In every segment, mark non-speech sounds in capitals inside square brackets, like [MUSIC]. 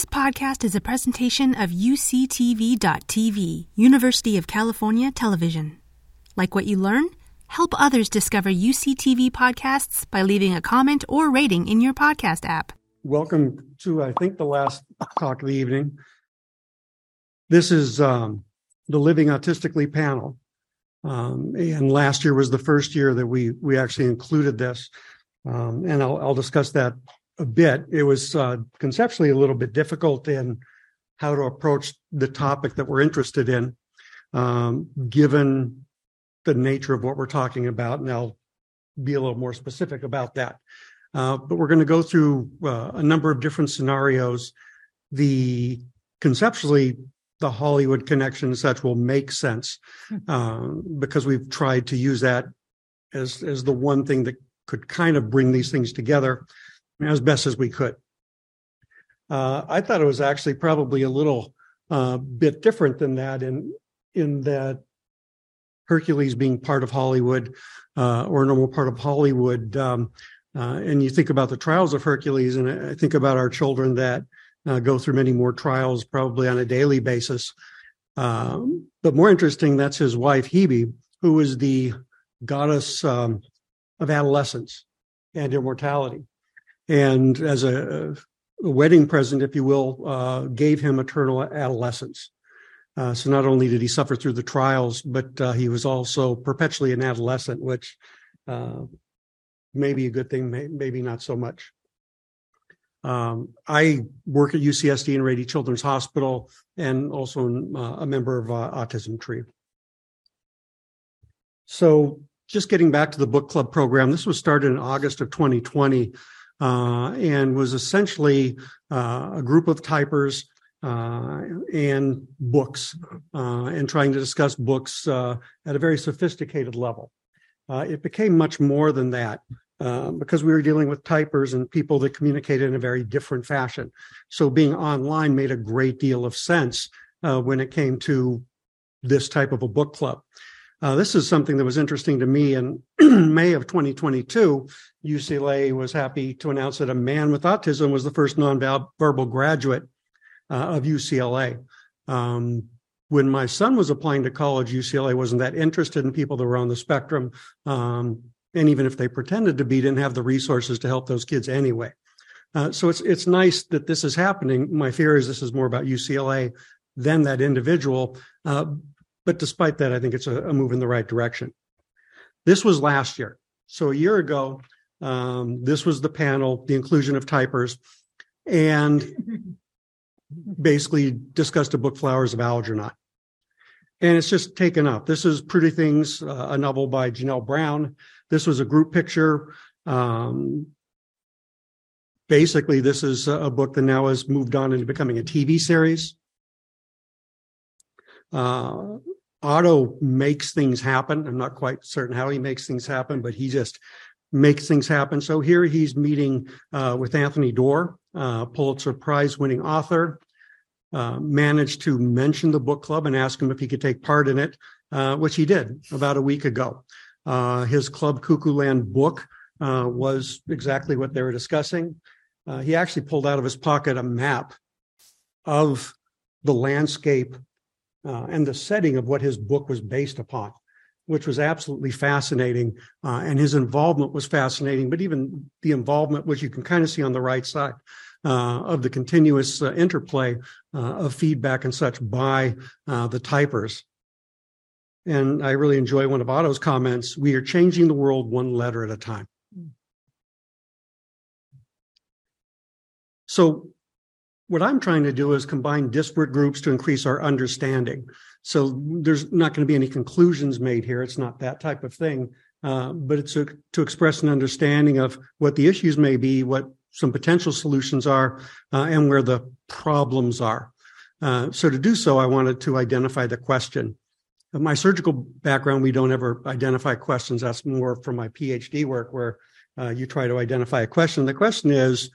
This podcast is a presentation of UCTV.tv, University of California Television. Like what you learn? Help others discover UCTV podcasts by leaving a comment or rating in your podcast app. Welcome to, I think, the last talk of the evening. This is um, the Living Autistically panel. Um, and last year was the first year that we we actually included this. Um, and I'll, I'll discuss that a bit. It was uh, conceptually a little bit difficult in how to approach the topic that we're interested in, um, given the nature of what we're talking about. And I'll be a little more specific about that. Uh, but we're going to go through uh, a number of different scenarios. The conceptually, the Hollywood connection and such will make sense uh, because we've tried to use that as as the one thing that could kind of bring these things together as best as we could. Uh, I thought it was actually probably a little uh, bit different than that in in that Hercules being part of Hollywood uh, or a normal part of Hollywood. Um, uh, and you think about the trials of Hercules, and I think about our children that uh, go through many more trials, probably on a daily basis. Um, but more interesting, that's his wife Hebe, who is the goddess um, of adolescence and immortality and as a, a wedding present, if you will, uh, gave him eternal adolescence. Uh, so not only did he suffer through the trials, but uh, he was also perpetually an adolescent, which uh, may be a good thing, may, maybe not so much. Um, I work at UCSD and Rady Children's Hospital, and also uh, a member of uh, Autism Tree. So, just getting back to the book club program, this was started in August of 2020 uh, and was essentially uh, a group of typers uh, and books uh, and trying to discuss books uh, at a very sophisticated level. Uh, it became much more than that. because we were dealing with typers and people that communicated in a very different fashion. So being online made a great deal of sense when it came to this type of a book club. Uh, this is something that was interesting to me in [CLEARS THROAT] May of 2022. UCLA was happy to announce that a man with autism was the first nonverbal graduate uh, of UCLA. Um, when my son was applying to college, UCLA wasn't that interested in people that were on the spectrum. Um, and even if they pretended to be, didn't have the resources to help those kids anyway. Uh, so it's it's nice that this is happening. My fear is this is more about UCLA than that individual. Uh, but despite that, I think it's a, a, move in the right direction. This was last year. So a year ago, um, this was the panel, the inclusion of typers, and [LAUGHS] basically discussed a book, Flowers of Algernon. And it's just taken up. This is Pretty Things, uh, a novel by Janelle Brown. This was a group picture. Um, basically, this is a book that now has moved on into becoming a TV series. Uh, Otto makes things happen. I'm not quite certain how he makes things happen, but he just makes things happen. So here he's meeting uh, with Anthony Doerr, uh, Pulitzer Prize winning author. Uh, managed to mention the book club and ask him if he could take part in it, uh, which he did about a week ago. Uh, his Cloud Cuckoo Land book uh, was exactly what they were discussing. he actually pulled out of his pocket a map of the landscape uh, and the setting of what his book was based upon, which was absolutely fascinating. Uh, and his involvement was fascinating, but even the involvement, which you can kind of see on the right side, uh, of the continuous uh, interplay uh, of feedback and such by uh, the typers. And I really enjoy one of Otto's comments we are changing the world one letter at a time. So, what I'm trying to do is combine disparate groups to increase our understanding. So there's not going to be any conclusions made here. It's not that type of thing, uh, but it's a, to express an understanding of what the issues may be, what some potential solutions are, uh, and where the problems are. Uh, so to do so, I wanted to identify the question. In my surgical background, we don't ever identify questions. That's more from my PhD work, where uh, you try to identify a question. The question is,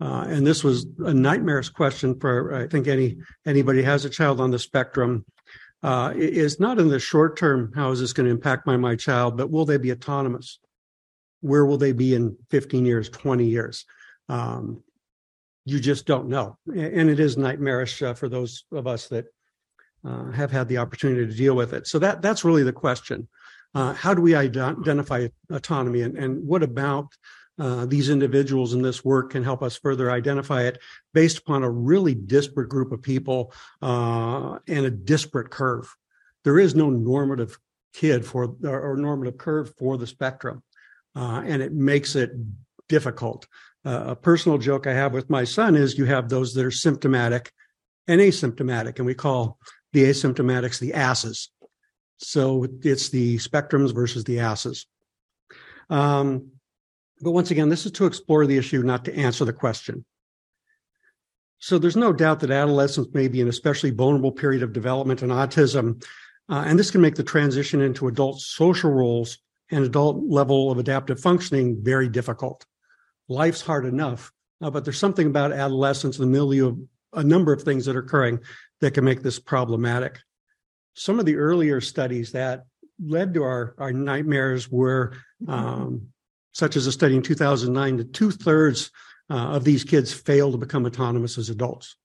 uh, and this was a nightmare's question for I think any anybody has a child on the spectrum. Uh, is not in the short term how is this going to impact my my child, but will they be autonomous? Where will they be in 15 years, 20 years? Um, you just don't know. And it is nightmarish uh, for those of us that uh, have had the opportunity to deal with it. So that that's really the question. Uh, how do we identify autonomy and, and what about uh, these individuals in this work can help us further identify it based upon a really disparate group of people uh, and a disparate curve. There is no normative kid for or normative curve for the spectrum, uh, and it makes it difficult. Uh, a personal joke I have with my son is you have those that are symptomatic and asymptomatic, and we call the asymptomatics the asses. So it's the spectrums versus the asses. Um, but once again, this is to explore the issue, not to answer the question. So there's no doubt that adolescence may be an especially vulnerable period of development in autism. Uh, and this can make the transition into adult social roles and adult level of adaptive functioning very difficult. Life's hard enough, uh, but there's something about adolescence in the milieu of a number of things that are occurring that can make this problematic. Some of the earlier studies that led to our, our nightmares were um, such as a study in 2009, that two thirds uh, of these kids fail to become autonomous as adults.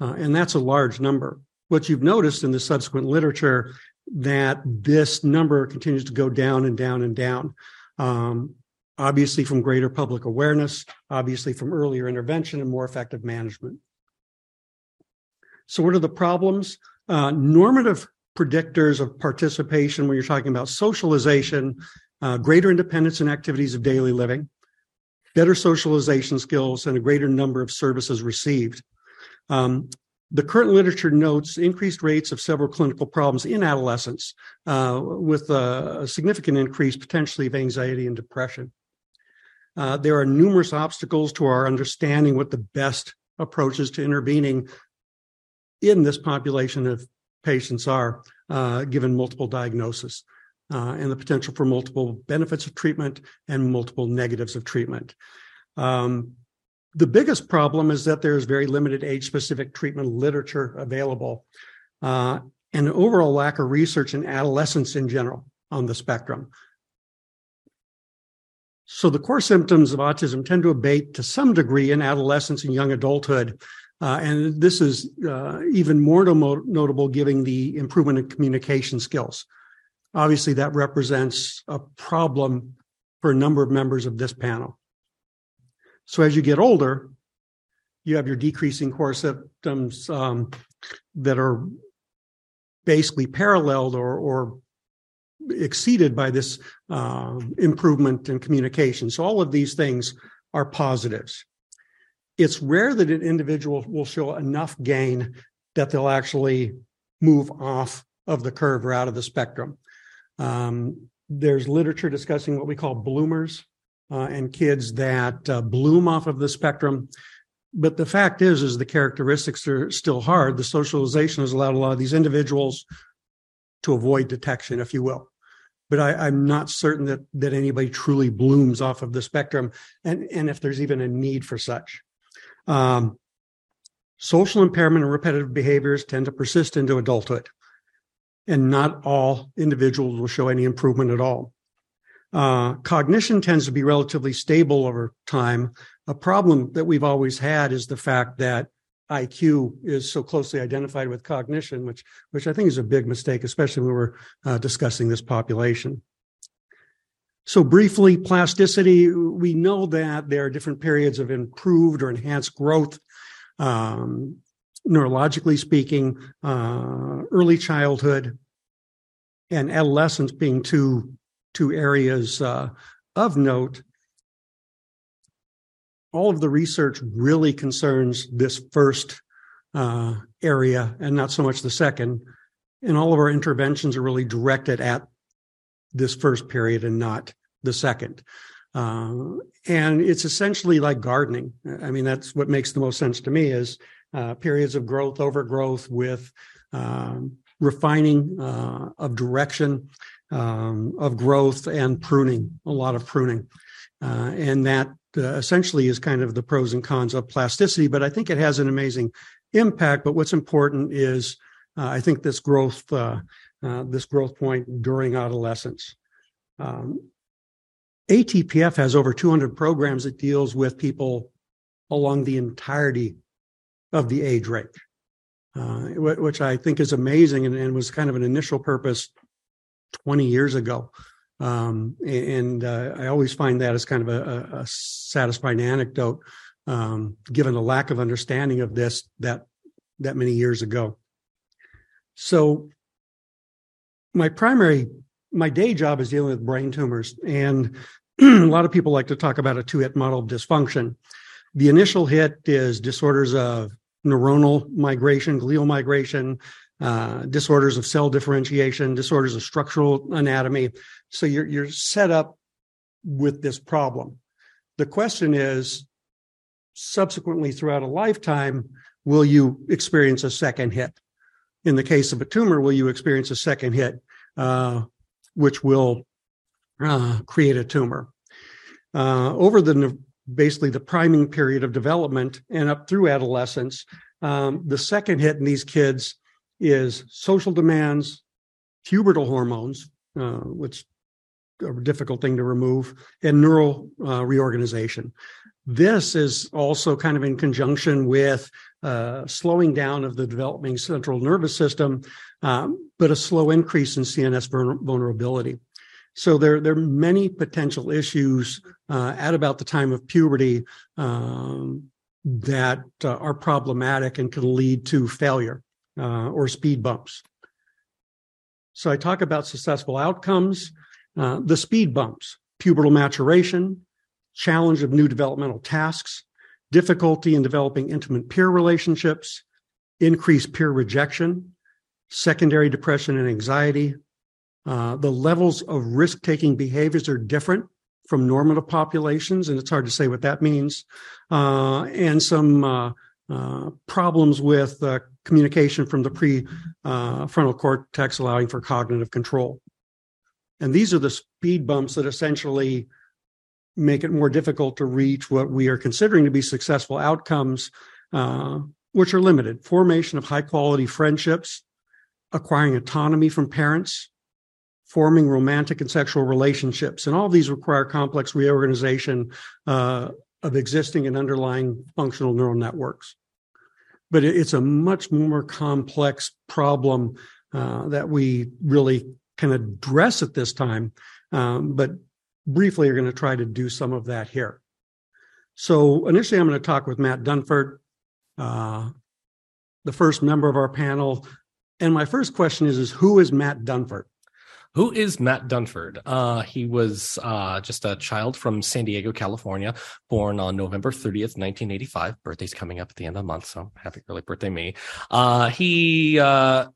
Uh, and that's a large number. What you've noticed in the subsequent literature that this number continues to go down and down and down. Um, obviously, from greater public awareness, obviously, from earlier intervention and more effective management. So, what are the problems? Uh, normative predictors of participation when you're talking about socialization uh, greater independence in activities of daily living, better socialization skills, and a greater number of services received. Um, the current literature notes increased rates of several clinical problems in adolescence, uh, with a, a, significant increase potentially of anxiety and depression. Uh, there are numerous obstacles to our understanding what the best approaches to intervening in this population of patients are, uh, given multiple diagnoses uh, and the potential for multiple benefits of treatment and multiple negatives of treatment. Um, the biggest problem is that there is very limited age specific treatment literature available uh, and an overall lack of research in adolescence in general on the spectrum. So the core symptoms of autism tend to abate to some degree in adolescence and young adulthood. Uh, and this is uh, even more notable given the improvement in communication skills. Obviously, that represents a problem for a number of members of this panel. So as you get older, you have your decreasing core symptoms um, that are basically paralleled or, or exceeded by this uh, improvement in communication. So all of these things are positives. It's rare that an individual will show enough gain that they'll actually move off of the curve or out of the spectrum. Um, there's literature discussing what we call bloomers uh, and kids that uh, bloom off of the spectrum. But the fact is, is the characteristics are still hard. The socialization has allowed a lot of these individuals to avoid detection, if you will. But I, am not certain that that anybody truly blooms off of the spectrum, and and if there's even a need for such. Um, social impairment and repetitive behaviors tend to persist into adulthood and not all individuals will show any improvement at all. Uh, cognition tends to be relatively stable over time. A problem that we've always had is the fact that IQ is so closely identified with cognition, which which I think is a big mistake, especially when we're uh, discussing this population. So briefly, plasticity. We know that there are different periods of improved or enhanced growth. Um, neurologically speaking, uh, early childhood and adolescence being two two areas uh, of note. All of the research really concerns this first uh, area and not so much the second. And all of our interventions are really directed at this first period and not the second. Uh, and it's essentially like gardening. I mean, that's what makes the most sense to me is uh, periods of growth, overgrowth with um, refining uh, of direction, um, of growth, and pruning, a lot of pruning. Uh, and that uh, essentially is kind of the pros and cons of plasticity, but I think it has an amazing impact. But what's important is uh, I think this growth, this growth point during adolescence. Um, ATPF has over 200 programs that deals with people along the entirety of the age range, uh, which I think is amazing and, and, was kind of an initial purpose 20 years ago. Um, and uh, I always find that as kind of a, a satisfying anecdote, um, given the lack of understanding of this that that many years ago. So, my primary, my day job is dealing with brain tumors, and [CLEARS THROAT] a lot of people like to talk about a two-hit model of dysfunction. The initial hit is disorders of neuronal migration, glial migration, uh, disorders of cell differentiation, disorders of structural anatomy. So you're you're set up with this problem. The question is, subsequently throughout a lifetime, will you experience a second hit? In the case of a tumor, will you experience a second hit, uh, which will uh, create a tumor? Uh, over the basically the priming period of development and up through adolescence, um, the second hit in these kids is social demands, pubertal hormones, uh, which are a difficult thing to remove, and neural uh, reorganization. This is also kind of in conjunction with uh, slowing down of the developing central nervous system, um, but a slow increase in CNS vulnerability. So there, there are many potential issues uh, at about the time of puberty um, that uh, are problematic and can lead to failure uh, or speed bumps. So I talk about successful outcomes, uh, the speed bumps, pubertal maturation, challenge of new developmental tasks, difficulty in developing intimate peer relationships, increased peer rejection, secondary depression and anxiety. Uh, the levels of risk taking behaviors are different from normative populations, and it's hard to say what that means. Uh, and some uh, uh problems with uh, communication from the prefrontal cortex, allowing for cognitive control. And these are the speed bumps that essentially make it more difficult to reach what we are considering to be successful outcomes, uh, which are limited formation of high quality friendships, acquiring autonomy from parents, forming romantic and sexual relationships. And all of these require complex reorganization uh, of existing and underlying functional neural networks. But it's a much more complex problem uh, that we really can address at this time. Um, but briefly are going to try to do some of that here. So initially, I'm going to talk with Matt Dunford, uh, the first member of our panel. And my first question is, is who is Matt Dunford? Who is Matt Dunford? Uh, he was uh, just a child from San Diego, California, born on November 30th, 1985. Birthday's coming up at the end of the month, so happy early birthday, me. Uh, he uh,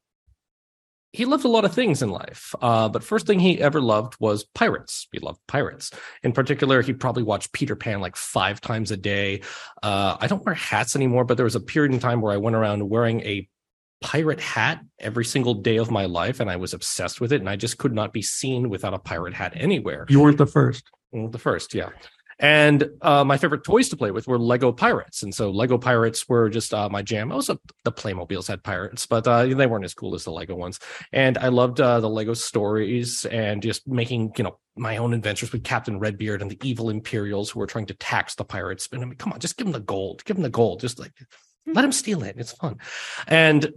he loved a lot of things in life, uh, but first thing he ever loved was pirates. He loved pirates. In particular, he probably watched Peter Pan like five times a day. Uh, I don't wear hats anymore, but there was a period in time where I went around wearing a pirate hat every single day of my life, and I was obsessed with it. And I just could not be seen without a pirate hat anywhere. You weren't the first. Well, the first, yeah. And uh, my favorite toys to play with were Lego Pirates, and so Lego Pirates were just uh, my jam. Also, the Playmobiles had pirates, but uh, they weren't as cool as the Lego ones. And I loved uh, the Lego stories and just making you know my own adventures with Captain Redbeard and the evil Imperials who were trying to tax the pirates. And I mean, come on, just give them the gold, give them the gold, just like let them steal it. It's fun. And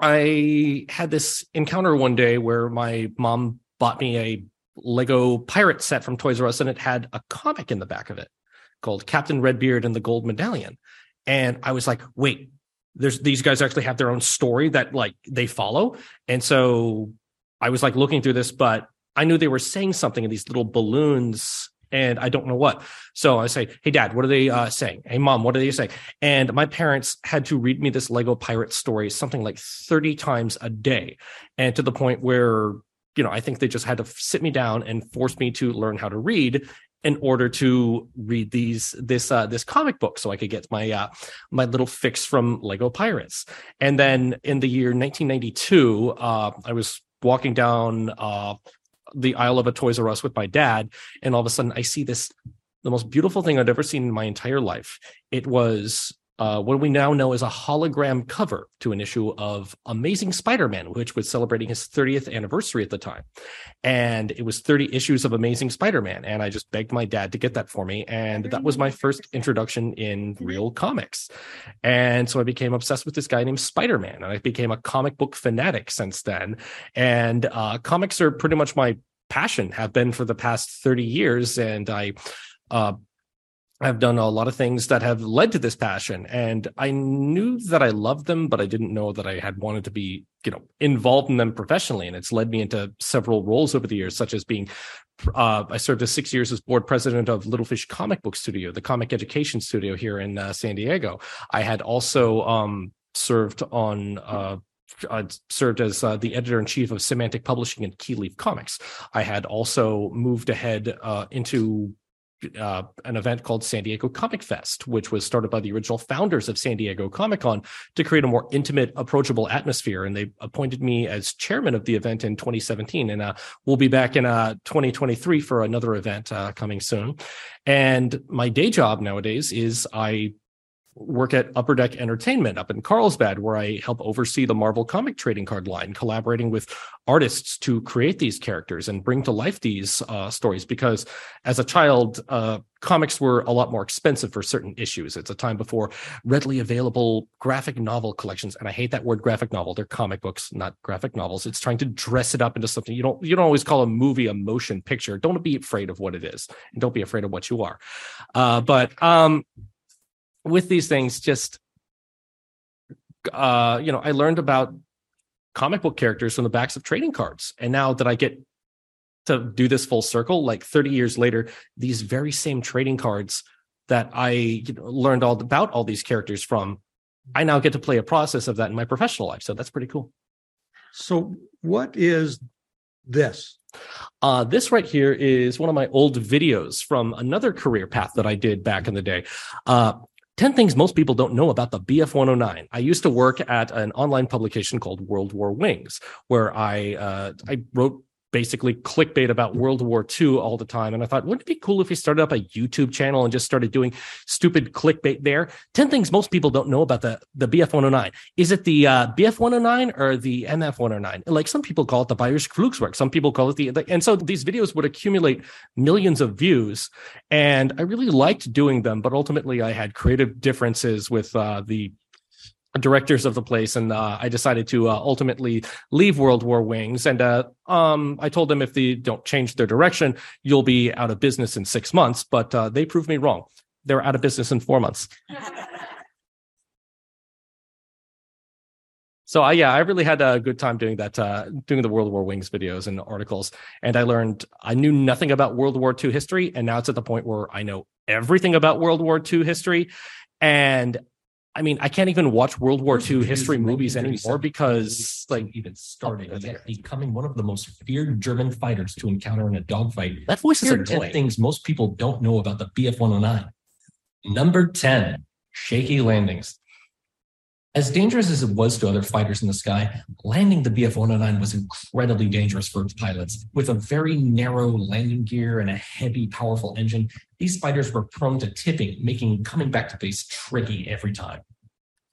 I had this encounter one day where my mom bought me a Lego pirate set from Toys R Us, and it had a comic in the back of it called Captain Redbeard and the Gold Medallion. And I was like, wait, there's these guys actually have their own story that like they follow. And so I was like looking through this, but I knew they were saying something in these little balloons and I don't know what. So I say, Hey dad, what are they uh, saying? Hey mom, what are they saying? And my parents had to read me this Lego pirate story something like 30 times a day. And to the point where you know, I think they just had to sit me down and force me to learn how to read in order to read these this uh, this comic book so I could get my uh, my little fix from Lego Pirates. And then in the year 1992, uh, I was walking down uh, the aisle of a Toys R Us with my dad, and all of a sudden I see this the most beautiful thing I'd ever seen in my entire life. It was uh, what we now know as a hologram cover to an issue of Amazing Spider-Man, which was celebrating his 30th anniversary at the time. And it was 30 issues of Amazing Spider-Man. And I just begged my dad to get that for me. And that was my first introduction in real comics. And so I became obsessed with this guy named Spider-Man. And I became a comic book fanatic since then. And uh, comics are pretty much my passion, have been for the past 30 years. And I uh, I've done a lot of things that have led to this passion. And I knew that I loved them, but I didn't know that I had wanted to be, you know, involved in them professionally. And it's led me into several roles over the years, such as being, uh, I served as six years as board president of Little Fish Comic Book Studio, the comic education studio here in uh, San Diego. I had also um, served on, uh, I served as uh, the editor in chief of Semantic Publishing and Keyleaf Comics. I had also moved ahead uh, into uh, an event called San Diego Comic Fest, which was started by the original founders of San Diego Comic Con to create a more intimate, approachable atmosphere. And they appointed me as chairman of the event in 2017. And uh, we'll be back in uh, 2023 for another event uh, coming soon. And my day job nowadays is I work at Upper Deck Entertainment up in Carlsbad, where I help oversee the Marvel comic trading card line, collaborating with artists to create these characters and bring to life these uh, stories. Because as a child, uh, comics were a lot more expensive for certain issues. It's a time before readily available graphic novel collections, and I hate that word graphic novel. They're comic books, not graphic novels. It's trying to dress it up into something you don't. You don't always call a movie a motion picture. Don't be afraid of what it is, and don't be afraid of what you are. Uh, but um, with these things, just uh, you know, I learned about comic book characters from the backs of trading cards. And now that I get to do this full circle, like 30 years later, these very same trading cards that I you know, learned all about all these characters from, I now get to play a process of that in my professional life. So that's pretty cool. So, what is this? Uh, this right here is one of my old videos from another career path that I did back in the day. Uh, 10 things most people don't know about the BF 109. I used to work at an online publication called World War Wings, where I, uh, I wrote basically clickbait about World War II all the time. And I thought, wouldn't it be cool if we started up a YouTube channel and just started doing stupid clickbait there? 10 things most people don't know about the, the BF 109. Is it the uh, BF 109 or the MF 109? Like some people call it the Bayerisch Kriegswerk. Some people call it the, the, and so these videos would accumulate millions of views. And I really liked doing them, but ultimately I had creative differences with uh, the directors of the place and uh, i decided to uh, ultimately leave world war wings. And uh, um, i told them if they don't change their direction you'll be out of business in six months. But uh, they proved me wrong. They're out of business in four months. [LAUGHS] So I, yeah i really had a good time doing that uh, doing the world war wings videos and articles. And i learned i knew nothing about world war ii history. And now it's at the point where i know everything about world war ii history. And I mean, I can't even watch World War II history movies anymore because, like, even started oh, yet becoming one of the most feared German fighters to encounter in a dogfight. that voice is Here are 10 annoying. things most people don't know about the BF 109. Number 10, shaky landings. As dangerous as it was to other fighters in the sky, landing the BF 109 was incredibly dangerous for its pilots. With a very narrow landing gear and a heavy, powerful engine, these fighters were prone to tipping, making coming back to base tricky every time.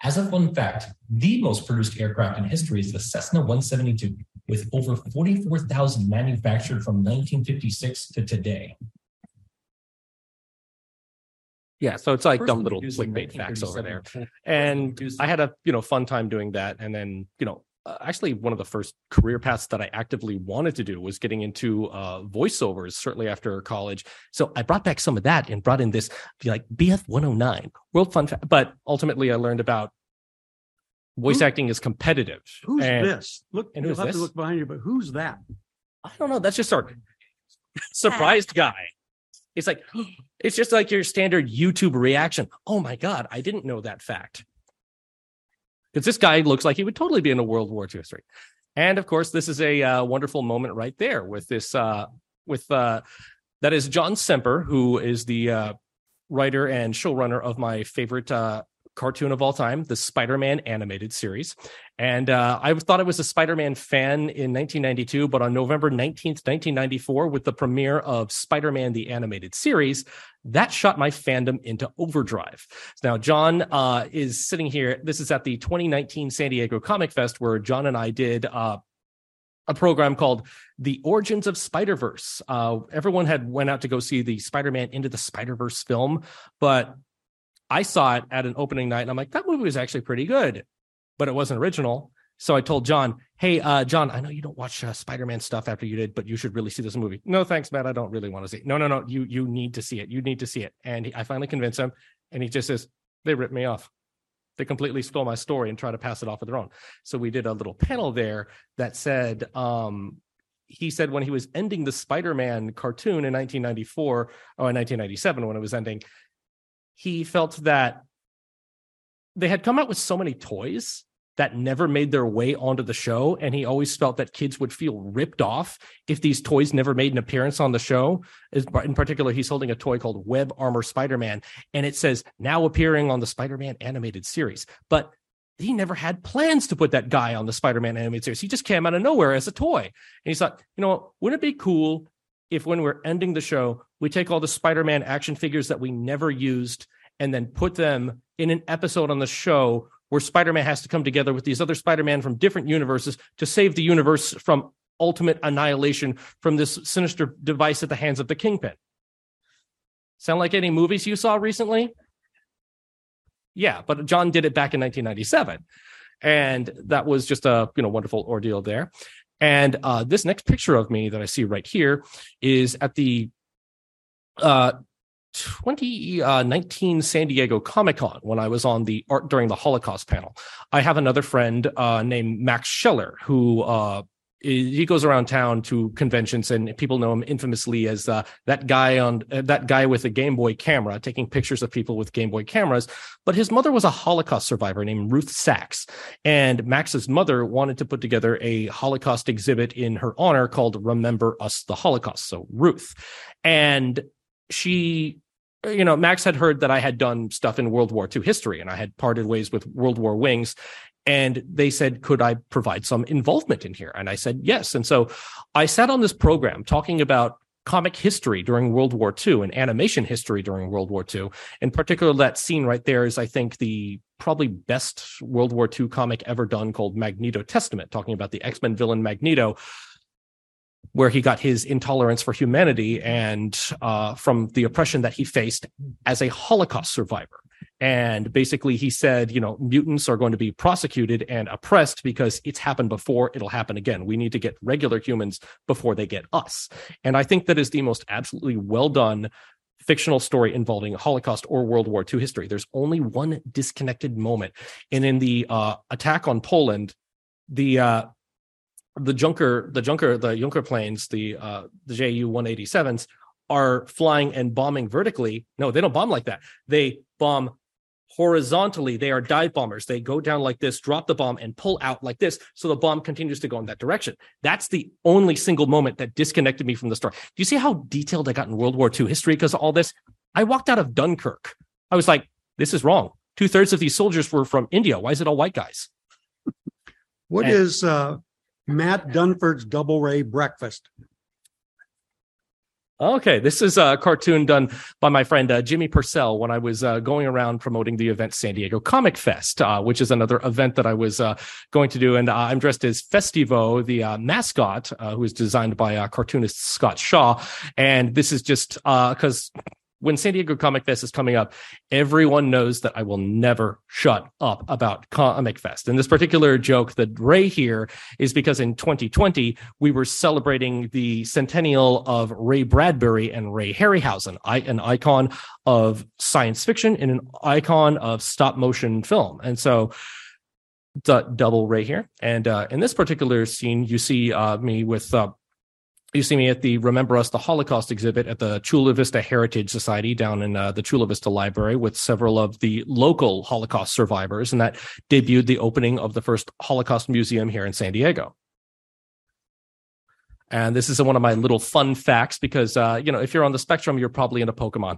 As a fun fact, the most produced aircraft in history is the Cessna 172, with over 44,000 manufactured from 1956 to today. Yeah, so it's like dumb little clickbait facts over there. [LAUGHS] And I had a you know fun time doing that. And then you know uh, actually one of the first career paths that I actively wanted to do was getting into uh, voiceovers. Certainly after college, so I brought back some of that and brought in this like BF 109 World Fun. Fa- but ultimately, I learned about voice Who- acting is competitive. Who's and this? Look, and you'll have this? to look behind you, but who's that? I don't know. That's just our [LAUGHS] surprised guy. It's like [GASPS] it's just like your standard YouTube reaction. Oh my god, I didn't know that fact. Because this guy looks like he would totally be in a World War II history. And of course, this is a uh, wonderful moment right there with this uh, with uh, that is John Semper, who is the uh, writer and showrunner of my favorite uh, cartoon of all time, the Spider Man animated series. And uh, I thought I was a Spider Man fan in 1992, but on November 19th, 1994, with the premiere of Spider Man the animated series, that shot my fandom into overdrive. Now, John uh, is sitting here. This is at the 2019 San Diego Comic Fest, where John and I did uh, a program called the origins of spider verse uh, everyone had went out to go see the spider-man into the spider-verse film but i saw it at an opening night and i'm like that movie was actually pretty good but it wasn't original. So i told john hey uh, john i know you don't watch uh, spider-man stuff after you did but you should really see this movie. No thanks matt i don't really want to see it. No no no. You you need to see it. You need to see it. And he, i finally convinced him and he just says they ripped me off. They completely stole my story and try to pass it off of their own. So we did a little panel there that said, um, he said when he was ending the Spider-Man cartoon in 1994 or in 1997 when it was ending, he felt that they had come out with so many toys that never made their way onto the show. And he always felt that kids would feel ripped off if these toys never made an appearance on the show. In particular, he's holding a toy called Web Armor Spider Man, and it says now appearing on the Spider Man animated series. But he never had plans to put that guy on the Spider Man animated series. He just came out of nowhere as a toy. And he thought, you know, wouldn't it be cool if when we're ending the show, we take all the Spider Man action figures that we never used and then put them in an episode on the show where Spider-Man has to come together with these other Spider-Man from different universes to save the universe from ultimate annihilation from this sinister device at the hands of the Kingpin. Sound like any movies you saw recently? Yeah, but John did it back in 1997. And that was just a you know wonderful ordeal there. And uh, this next picture of me that I see right here is at the uh, 2019 uh, San Diego Comic Con when I was on the art during the Holocaust panel. I have another friend uh, named Max Scheller who uh, he goes around town to conventions and people know him infamously as uh, that guy on uh, that guy with a Game Boy camera taking pictures of people with Game Boy cameras. But his mother was a Holocaust survivor named Ruth Sachs, and Max's mother wanted to put together a Holocaust exhibit in her honor called "Remember Us: The Holocaust." So Ruth, and she you know, Max had heard that I had done stuff in World War II history and I had parted ways with World War Wings. And they said, could I provide some involvement in here? And I said, yes. And so I sat on this program talking about comic history during World War II and animation history during World War II. In particular, that scene right there is, I think, the probably best World War II comic ever done called Magneto Testament, talking about the X Men villain Magneto where he got his intolerance for humanity and uh, from the oppression that he faced as a Holocaust survivor. And basically, he said, you know, mutants are going to be prosecuted and oppressed because it's happened before, it'll happen again. We need to get regular humans before they get us. And I think that is the most absolutely well done fictional story involving Holocaust or World War II history. There's only one disconnected moment. And in the uh, attack on Poland, the uh, the Junker, the Junker, the Junker planes, the uh, the Ju 187s are flying and bombing vertically. No, they don't bomb like that. They bomb horizontally. They are dive bombers. They go down like this, drop the bomb, and pull out like this. So the bomb continues to go in that direction. That's the only single moment that disconnected me from the story. Do you see how detailed I got in World War II history because of all this? I walked out of Dunkirk. I was like, this is wrong. Two thirds of these soldiers were from India. Why is it all white guys? What and, is uh, Matt Dunford's Double Ray Breakfast. Okay, this is a cartoon done by my friend uh, Jimmy Purcell when I was uh, going around promoting the event San Diego Comic Fest, uh, which is another event that I was uh, going to do. And uh, I'm dressed as Festivo, the uh, mascot, who is designed by cartoonist Scott Shaw. And this is just because when San Diego Comic Fest is coming up, everyone knows that I will never shut up about Comic Fest. And this particular joke that Ray here is because in 2020, we were celebrating the centennial of Ray Bradbury and Ray Harryhausen, an icon of science fiction and an icon of stop motion film. And so, the double Ray here. And uh, in this particular scene, you see uh, me with uh, you see me at the Remember Us the Holocaust exhibit at the Chula Vista Heritage Society down in uh, the Chula Vista Library with several of the local Holocaust survivors, and that debuted the opening of the first Holocaust museum here in San Diego. And this is one of my little fun facts because, uh, you know, if you're on the spectrum, you're probably into Pokemon.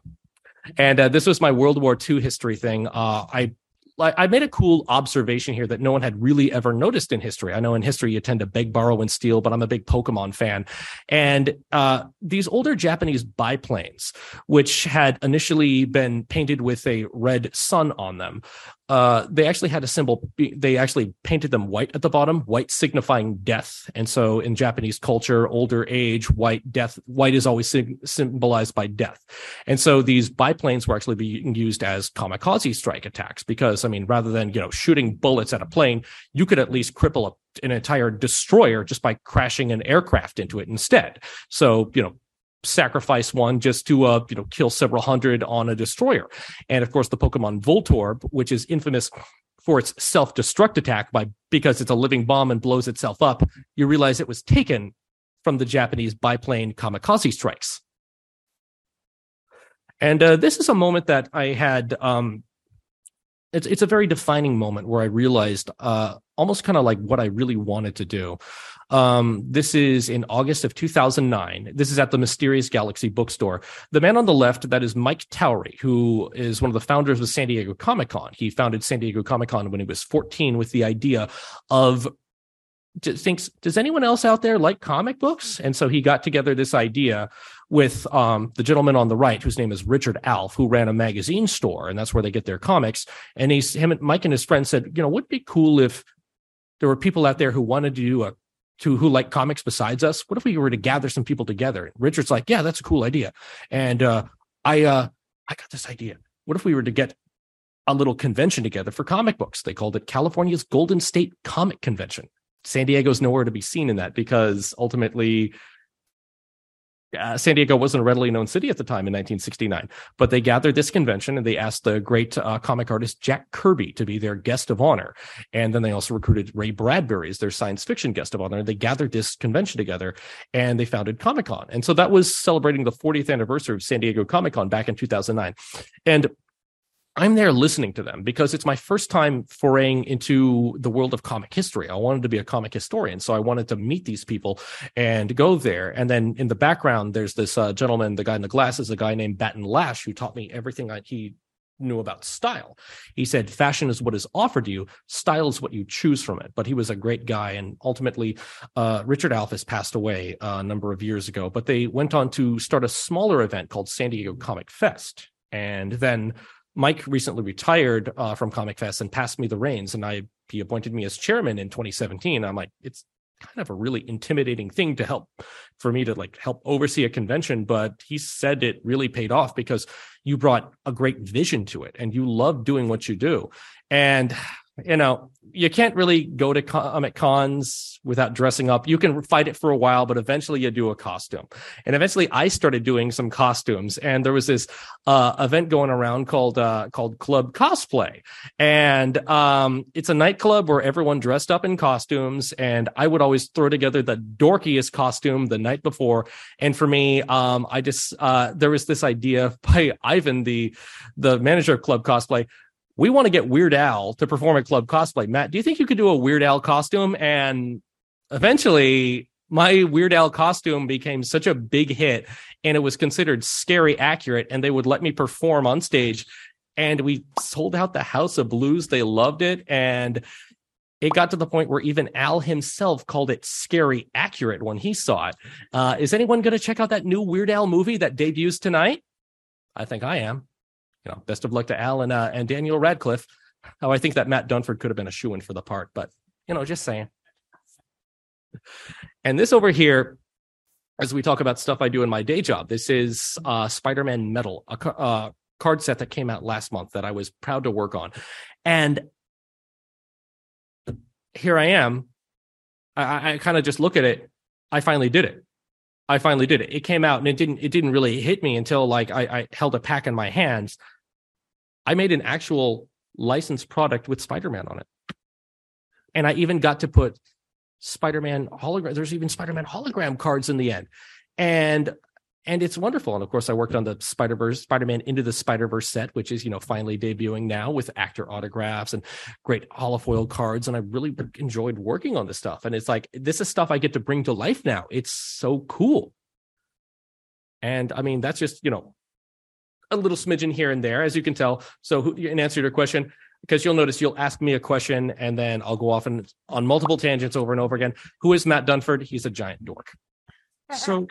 And uh, this was my World War II history thing. Uh, I like I made a cool observation here that no one had really ever noticed in history. I know in history you tend to beg, borrow, and steal, but I'm a big Pokemon fan. And uh, these older Japanese biplanes, which had initially been painted with a red sun on them, uh, they actually had a symbol. They actually painted them white at the bottom, white signifying death. And so in Japanese culture, older age, white death, white is always symbolized by death. And so these biplanes were actually being used as kamikaze strike attacks because, I mean, rather than, you know, shooting bullets at a plane, you could at least cripple a, an entire destroyer just by crashing an aircraft into it instead. So, you know, sacrifice one just to uh you know kill several hundred on a destroyer. And of course the pokemon voltorb which is infamous for its self-destruct attack by because it's a living bomb and blows itself up you realize it was taken from the japanese biplane kamikaze strikes. And uh, this is a moment that i had um it's it's a very defining moment where i realized uh almost kind of like what i really wanted to do um, this is in August of 2009. This is at the Mysterious Galaxy bookstore. The man on the left, that is Mike Towry, who is one of the founders of San Diego Comic Con. He founded San Diego Comic Con when he was 14 with the idea of thinks does anyone else out there like comic books and so he got together this idea with um, the gentleman on the right whose name is richard alf who ran a magazine store and that's where they get their comics and he's him and mike and his friend said you know would be cool if there were people out there who wanted to do a to who like comics besides us. What if we were to gather some people together? Richard's like, yeah, that's a cool idea. And uh, I uh, I got this idea. What if we were to get a little convention together for comic books? They called it California's Golden State Comic Convention. San Diego's nowhere to be seen in that because ultimately uh, San Diego wasn't a readily known city at the time in 1969, but they gathered this convention and they asked the great uh, comic artist Jack Kirby to be their guest of honor. And then they also recruited Ray Bradbury as their science fiction guest of honor. They gathered this convention together and they founded Comic Con. And so that was celebrating the 40th anniversary of San Diego Comic Con back in 2009. And I'm there listening to them because it's my first time foraying into the world of comic history. I wanted to be a comic historian, so I wanted to meet these people and go there. And then in the background, there's this uh, gentleman, the guy in the glasses, a guy named Batton Lash, who taught me everything I, he knew about style. He said, fashion is what is offered you, style is what you choose from it. But he was a great guy. And ultimately, uh, Richard Alf's passed away uh, a number of years ago, but they went on to start a smaller event called San Diego Comic Fest. And then Mike recently retired uh, from Comic Fest and passed me the reins, and I he appointed me as chairman in 2017. I'm like, it's kind of a really intimidating thing to help for me to like help oversee a convention, but he said it really paid off because you brought a great vision to it and you love doing what you do. And you know, you can't really go to comic cons without dressing up. You can fight it for a while, but eventually you do a costume. And eventually I started doing some costumes and there was this, uh, event going around called, uh, called Club Cosplay. And, um, it's a nightclub where everyone dressed up in costumes and I would always throw together the dorkiest costume the night before. And for me, um, I just, uh, there was this idea [LAUGHS] by Ivan, the, the manager of Club Cosplay we want to get Weird Al to perform at Club Cosplay. Matt, do you think you could do a Weird Al costume? And eventually, my Weird Al costume became such a big hit and it was considered scary accurate. And they would let me perform on stage. And we sold out the House of Blues. They loved it. And it got to the point where even Al himself called it scary accurate when he saw it. Uh, is anyone going to check out that new Weird Al movie that debuts tonight? I think I am you know, best of luck to Al and, uh, and Daniel Radcliffe. How I think that Matt Dunford could have been a shoe in for the part, but you know, just saying. And this over here, as we talk about stuff I do in my day job, this is uh, Spider-Man Metal, a uh, card set that came out last month that I was proud to work on, and here I am. I, I kind of just look at it. I finally did it. I finally did it. It came out and it didn't it didn't really hit me until like I, I held a pack in my hands. I made an actual licensed product with Spider-Man on it. And I even got to put Spider-Man hologram. There's even Spider-Man hologram cards in the end. And and it's wonderful. And of course, I worked on the Spider Verse, Spider Man into the Spider Verse set, which is you know finally debuting now with actor autographs and great holofoil cards. And I really enjoyed working on this stuff. And it's like this is stuff I get to bring to life now. It's so cool. And I mean, that's just you know a little smidgen here and there, as you can tell. So, in answer to your question, because you'll notice you'll ask me a question and then I'll go off and on multiple tangents over and over again. Who is Matt Dunford? He's a giant dork. So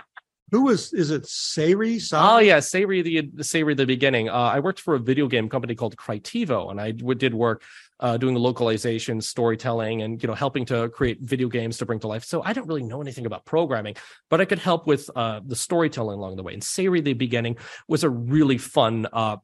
who was, is it Sayri? Oh yeah, Sayri the Sayri the beginning. Uh, I worked for a video game company called Crytivo, and I did work uh, doing the localization, storytelling, and you know helping to create video games to bring to life. So I don't really know anything about programming, but I could help with uh, the storytelling along the way. And Sayri the beginning was a really fun, uh,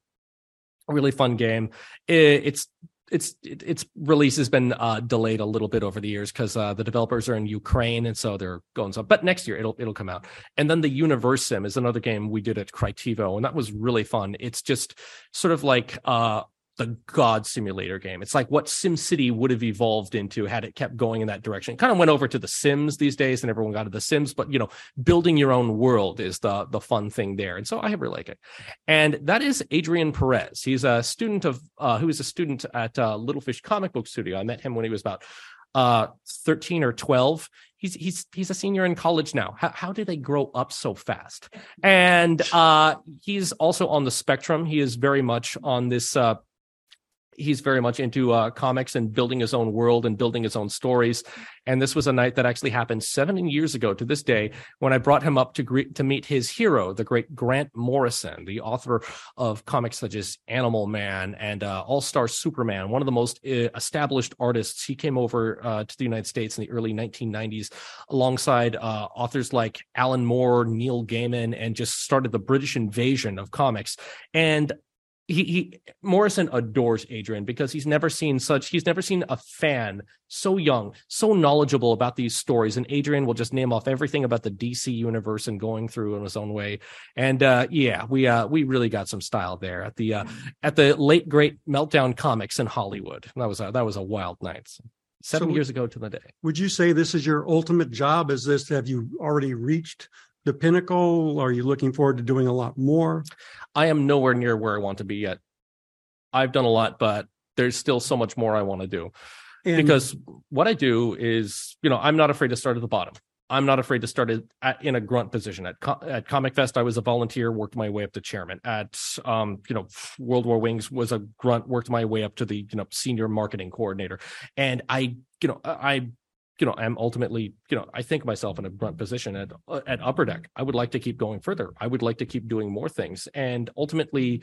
really fun game. It, it's it's its release has been uh, delayed a little bit over the years because uh, the developers are in Ukraine and so they're going so. But next year it'll it'll come out. And then the Universim is another game we did at Crytivo, and that was really fun. It's just sort of like uh, the god simulator game. It's like what SimCity would have evolved into had it kept going in that direction. It kind of went over to the Sims these days, and everyone got to the Sims. But you know, building your own world is the the fun thing there, and so I really like it. And that is Adrian Perez. He's a student of uh, who is a student at uh, Little Fish Comic Book Studio. I met him when he was about uh 13 or 12 he's he's he's a senior in college now how, how do they grow up so fast and uh he's also on the spectrum he is very much on this uh he's very much into uh, comics and building his own world and building his own stories. And this was a night that actually happened seven years ago to this day when I brought him up to to meet his hero, the great Grant Morrison, the author of comics such as Animal Man and uh, All Star Superman, one of the most uh, established artists. He came over uh, to the United States in the early 1990s alongside uh, authors like Alan Moore, Neil Gaiman, and just started the British invasion of comics. And he, he Morrison adores Adrian because he's never seen such he's never seen a fan so young, so knowledgeable about these stories. And Adrian will just name off everything about the DC universe and going through in his own way. And uh, yeah, we uh, we really got some style there at the uh, at the late great meltdown comics in Hollywood. That was a, that was a wild night. Seven so years ago to the day. Would you say this is your ultimate job? Is this have you already reached the pinnacle? Are you looking forward to doing a lot more? I am nowhere near where I want to be yet. I've done a lot, but there's still so much more I want to do. And because what I do is, you know, I'm not afraid to start at the bottom. I'm not afraid to start at, in a grunt position. At at Comic Fest, I was a volunteer, worked my way up to chairman. At um, you know, World War Wings was a grunt, worked my way up to the you know senior marketing coordinator. And I, you know, I you know, I'm ultimately, you know, I think myself in a brunt position at uh, at Upper Deck. I would like to keep going further. I would like to keep doing more things, and ultimately,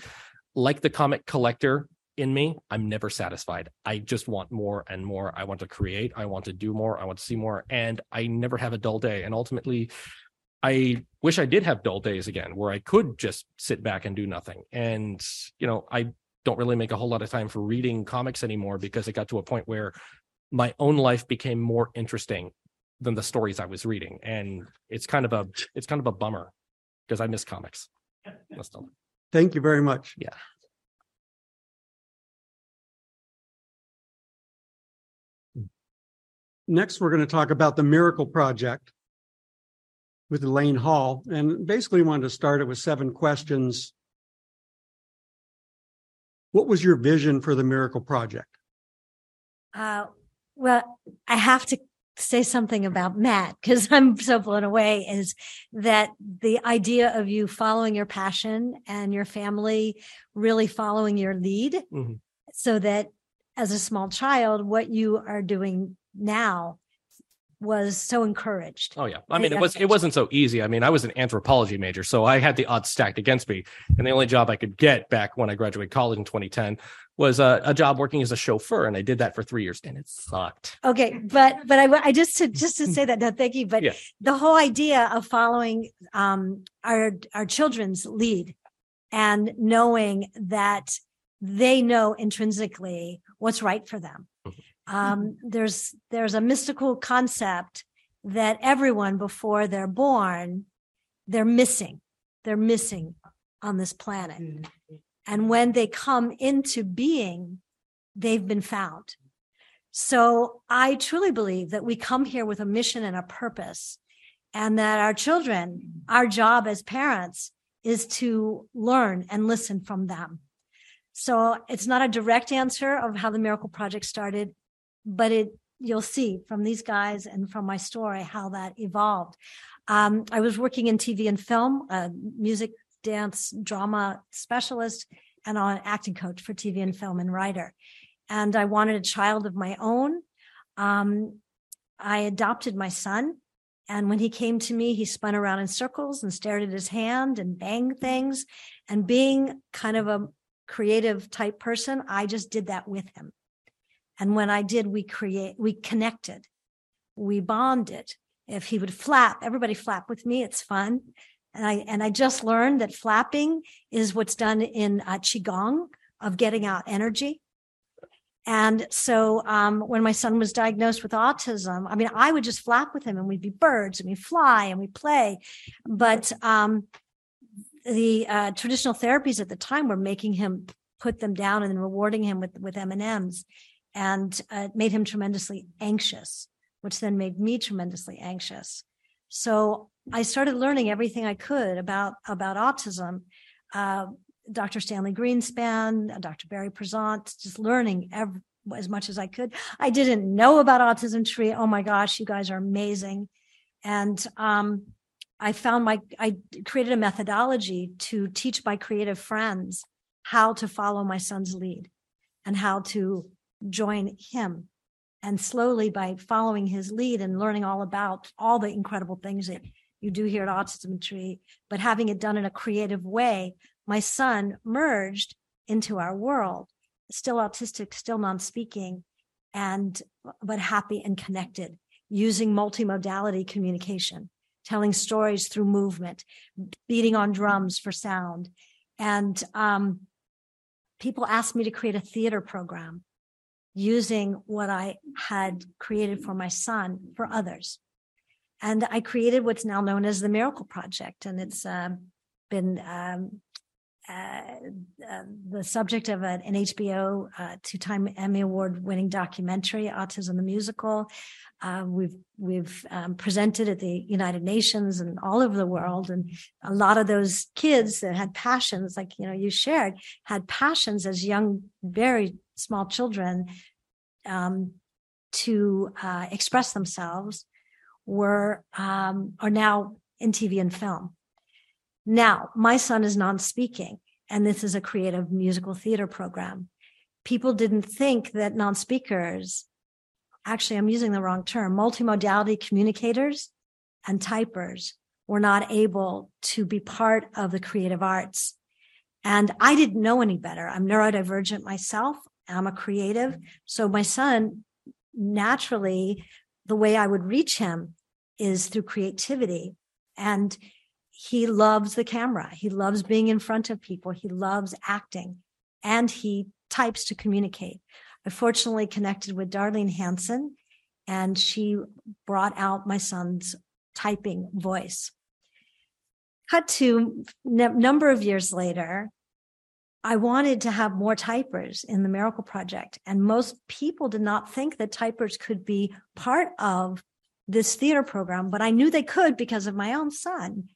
like the comic collector in me, I'm never satisfied. I just want more and more. I want to create. I want to do more. I want to see more, and I never have a dull day. And ultimately, I wish I did have dull days again, where I could just sit back and do nothing. And you know, I don't really make a whole lot of time for reading comics anymore because it got to a point where my own life became more interesting than the stories I was reading. And it's kind of a it's kind of a bummer because I miss comics. Thank you very much. Yeah. Next, we're going to talk about the Miracle Project with Elaine Hall. And basically wanted to start it with seven questions. What was your vision for the Miracle Project? Uh, well, I have to say something about Matt because [LAUGHS] I'm so blown away is that the idea of you following your passion and your family really following your lead mm-hmm. so that as a small child, what you are doing now was so encouraged. Oh yeah. I mean it was it wasn't so easy. I mean, I was an anthropology major, so I had the odds stacked against me. And the only job I could get back when I graduated college in 2010 was a, a job working as a chauffeur and I did that for 3 years and it sucked. Okay, but but I, I just to just to say that no thank you, but yeah. the whole idea of following um our our children's lead and knowing that they know intrinsically what's right for them um, there's there's a mystical concept that everyone before they're born they're missing they're missing on this planet. Mm-hmm. and when they come into being they've been found. So i truly believe that we come here with a mission and a purpose and that our children our job as parents is to learn and listen from them. So it's not a direct answer of how the miracle project started but it you'll see from these guys and from my story how that evolved. Um, I was working in TV and film, a music, dance, drama specialist, and an acting coach for TV and film and writer. and I wanted a child of my own. Um, I adopted my son. And when he came to me, he spun around in circles and stared at his hand and banged things. And being kind of a creative type person, I just did that with him. And when I did, we create, we connected, we bonded. If he would flap, everybody flap with me. It's fun. And I, and I just learned that flapping is what's done in uh, Qigong of getting out energy. And so, um, when my son was diagnosed with autism, I mean, I would just flap with him and we'd be birds and we fly and we play. But, um, the, uh, traditional therapies at the time were making him put them down and then rewarding him with, with M&Ms and uh, made him tremendously anxious, which then made me tremendously anxious. So I started learning everything I could about, about autism. Uh, Dr. Stanley Greenspan, Dr. Barry Prizant, just learning as much as I could. I didn't know about Autism Tree. Oh my gosh, you guys are amazing. And um, I found my, I created a methodology to teach my creative friends how to follow my son's lead and how to join him. And slowly, by following his lead and learning all about all the incredible things that you do here at Autism Tree, but having it done in a creative way, my son merged into our world, still autistic, still non-speaking, and but happy and connected, using multimodality communication, telling stories through movement, beating on drums for sound. And um, people asked me to create a theater program using what I had created for my son for others. And I created what's now known as the Miracle Project, and it's uh, been um, uh, uh, the subject of an, an HBO uh, two-time Emmy Award-winning documentary, Autism the Musical. Uh, we've we've um, presented at the United Nations and all over the world, and a lot of those kids that had passions, like you know you shared, had passions as young, very small children um, to uh, express themselves, were um, are now in TV and film. Now, my son is non speaking, and this is a creative musical theater program. People didn't think that non speakers, actually, I'm using the wrong term, multimodality communicators and typers were not able to be part of the creative arts. And I didn't know any better. I'm neurodivergent myself. I'm a creative. So my son, naturally, the way I would reach him is through creativity. And he loves the camera. He loves being in front of people. He loves acting and he types to communicate. I fortunately connected with Darlene Hanson and she brought out my son's typing voice. Cut to n- number of years later, I wanted to have more typers in the Miracle Project. And most people did not think that typers could be part of this theater program, but I knew they could because of my own son.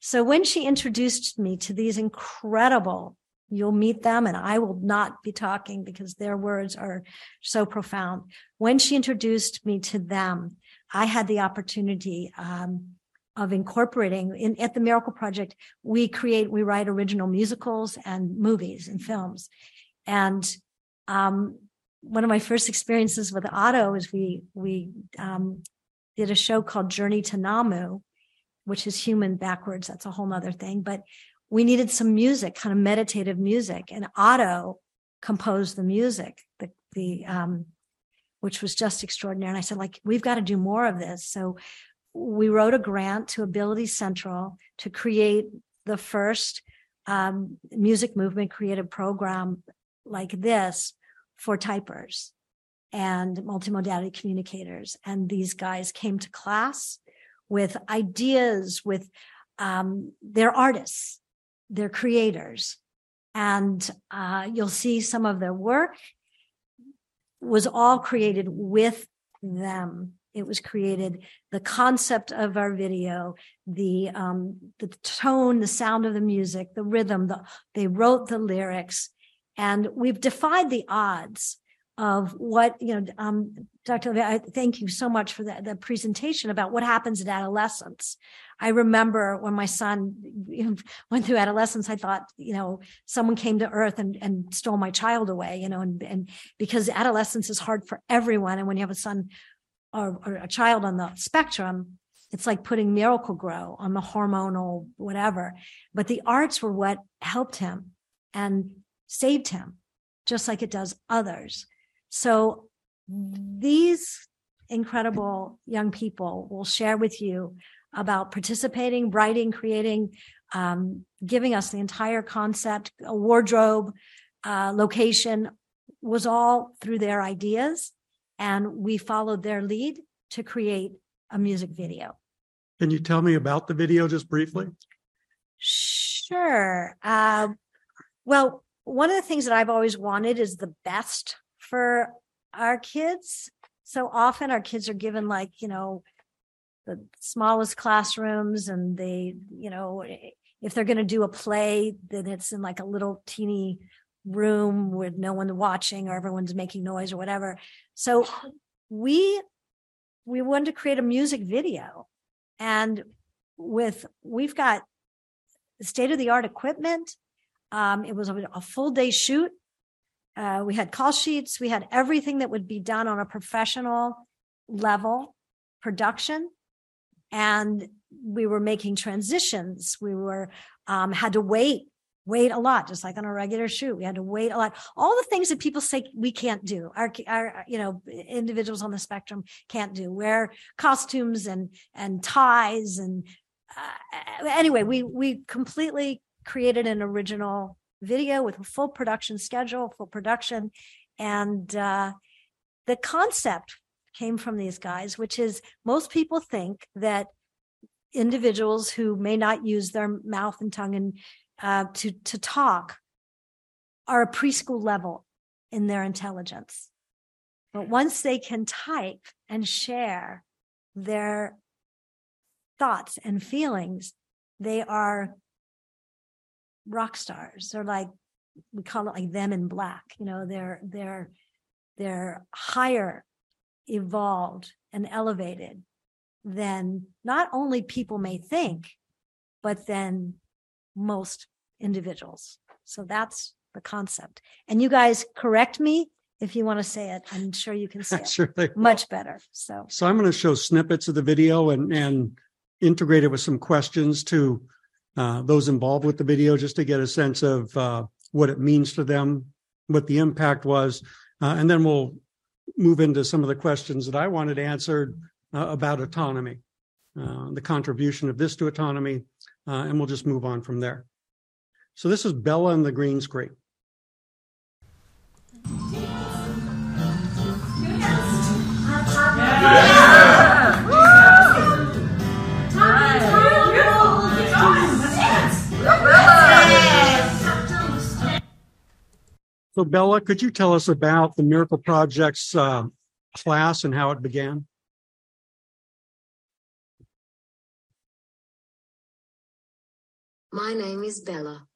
So when she introduced me to these incredible, you'll meet them and I will not be talking because their words are so profound. When she introduced me to them, I had the opportunity, um, of incorporating in at the Miracle Project, we create, we write original musicals and movies and films. And um, one of my first experiences with Otto is we we um, did a show called Journey to Namu, which is human backwards. That's a whole nother thing. But we needed some music, kind of meditative music. And Otto composed the music, the, the, um, which was just extraordinary. And I said, like, we've got to do more of this. So we wrote a grant to Ability Central to create the first um, music movement creative program like this for typers and multimodality communicators. And these guys came to class with ideas, with um, they're artists, they're creators. And uh, you'll see some of their work was all created with them. It was created the concept of our video, the um, the tone, the sound of the music, the rhythm. The, they wrote the lyrics, and we've defied the odds of what you know um, dr i thank you so much for the, the presentation about what happens in adolescence i remember when my son [LAUGHS] went through adolescence i thought you know someone came to earth and, and stole my child away you know and, and because adolescence is hard for everyone and when you have a son or, or a child on the spectrum it's like putting Miracle-Gro on the hormonal whatever but the arts were what helped him and saved him just like it does others so these incredible young people will share with you about participating, writing, creating, um, giving us the entire concept, a wardrobe, uh, location was all through their ideas. And we followed their lead to create a music video. Can you tell me about the video just briefly? Sure. Uh, well, one of the things that I've always wanted is the best for our kids. So often our kids are given like, you know, the smallest classrooms and they, you know, if they're going to do a play, then it's in like a little teeny room with no one watching or everyone's making noise or whatever. So we we wanted to create a music video and with we've got state of the art equipment um, it was a, a, full day shoot uh, we had call sheets. We had everything that would be done on a professional level production. And we were making transitions. We were, um, had to wait, wait a lot, just like on a regular shoot. We had to wait a lot. All the things that people say we can't do, our, our, you know, individuals on the spectrum can't do, wear costumes and, and ties. And, uh, anyway, we, we completely created an original video with a full production schedule, full production. And uh, the concept came from these guys, which is most people think that individuals who may not use their mouth and tongue and uh, to to talk are a preschool level in their intelligence. But once they can type and share their thoughts and feelings, they are rock stars. They're like we call it like them in black. You know, they're they're they're higher evolved and elevated than not only people may think, but then most individuals. So that's the concept. And you guys correct me if you want to say it. I'm sure you can [LAUGHS] say it sure much better. So so I'm going to show snippets of the video and and integrate it with some questions to uh, those involved with the video just to get a sense of uh, what it means to them, what the impact was. Uh, and then we'll move into some of the questions that I wanted answered uh, about autonomy, uh, the contribution of this to autonomy, and we'll just move on from there. So this is Bella and the green screen. So, Bella, could you tell us about the Miracle Project's uh, class and how it began? My name is Bella.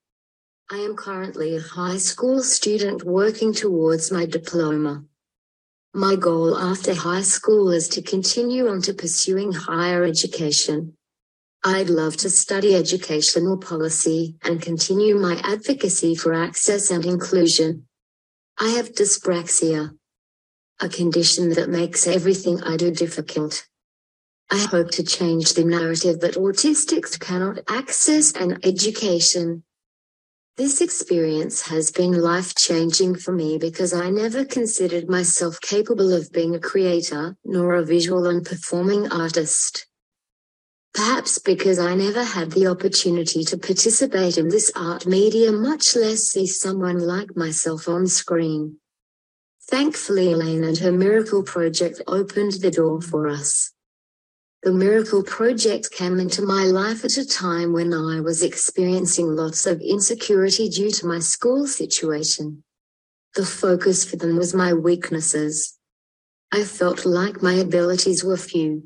I am currently a high school student working towards my diploma. My goal after high school is to continue on to pursuing higher education. I'd love to study educational policy and continue my advocacy for access and inclusion. I have dyspraxia, a condition that makes everything I do difficult. I hope to change the narrative that autistics cannot access an education. This experience has been life changing for me because I never considered myself capable of being a creator nor a visual and performing artist. Perhaps because I never had the opportunity to participate in this art media, much less see someone like myself on screen. Thankfully, Elaine and her Miracle Project opened the door for us. The Miracle Project came into my life at a time when I was experiencing lots of insecurity due to my school situation. The focus for them was my weaknesses. I felt like my abilities were few.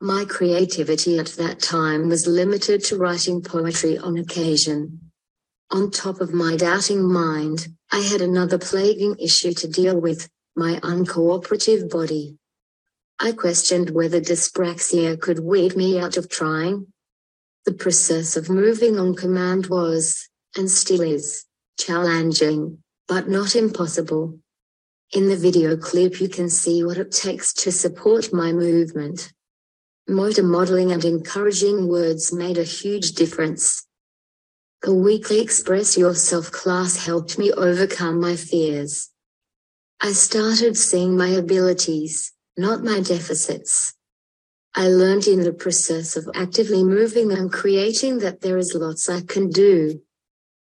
My creativity at that time was limited to writing poetry on occasion. On top of my doubting mind, I had another plaguing issue to deal with my uncooperative body. I questioned whether dyspraxia could weed me out of trying. The process of moving on command was, and still is, challenging, but not impossible. In the video clip, you can see what it takes to support my movement. Motor modeling and encouraging words made a huge difference. The weekly Express Yourself class helped me overcome my fears. I started seeing my abilities, not my deficits. I learned in the process of actively moving and creating that there is lots I can do.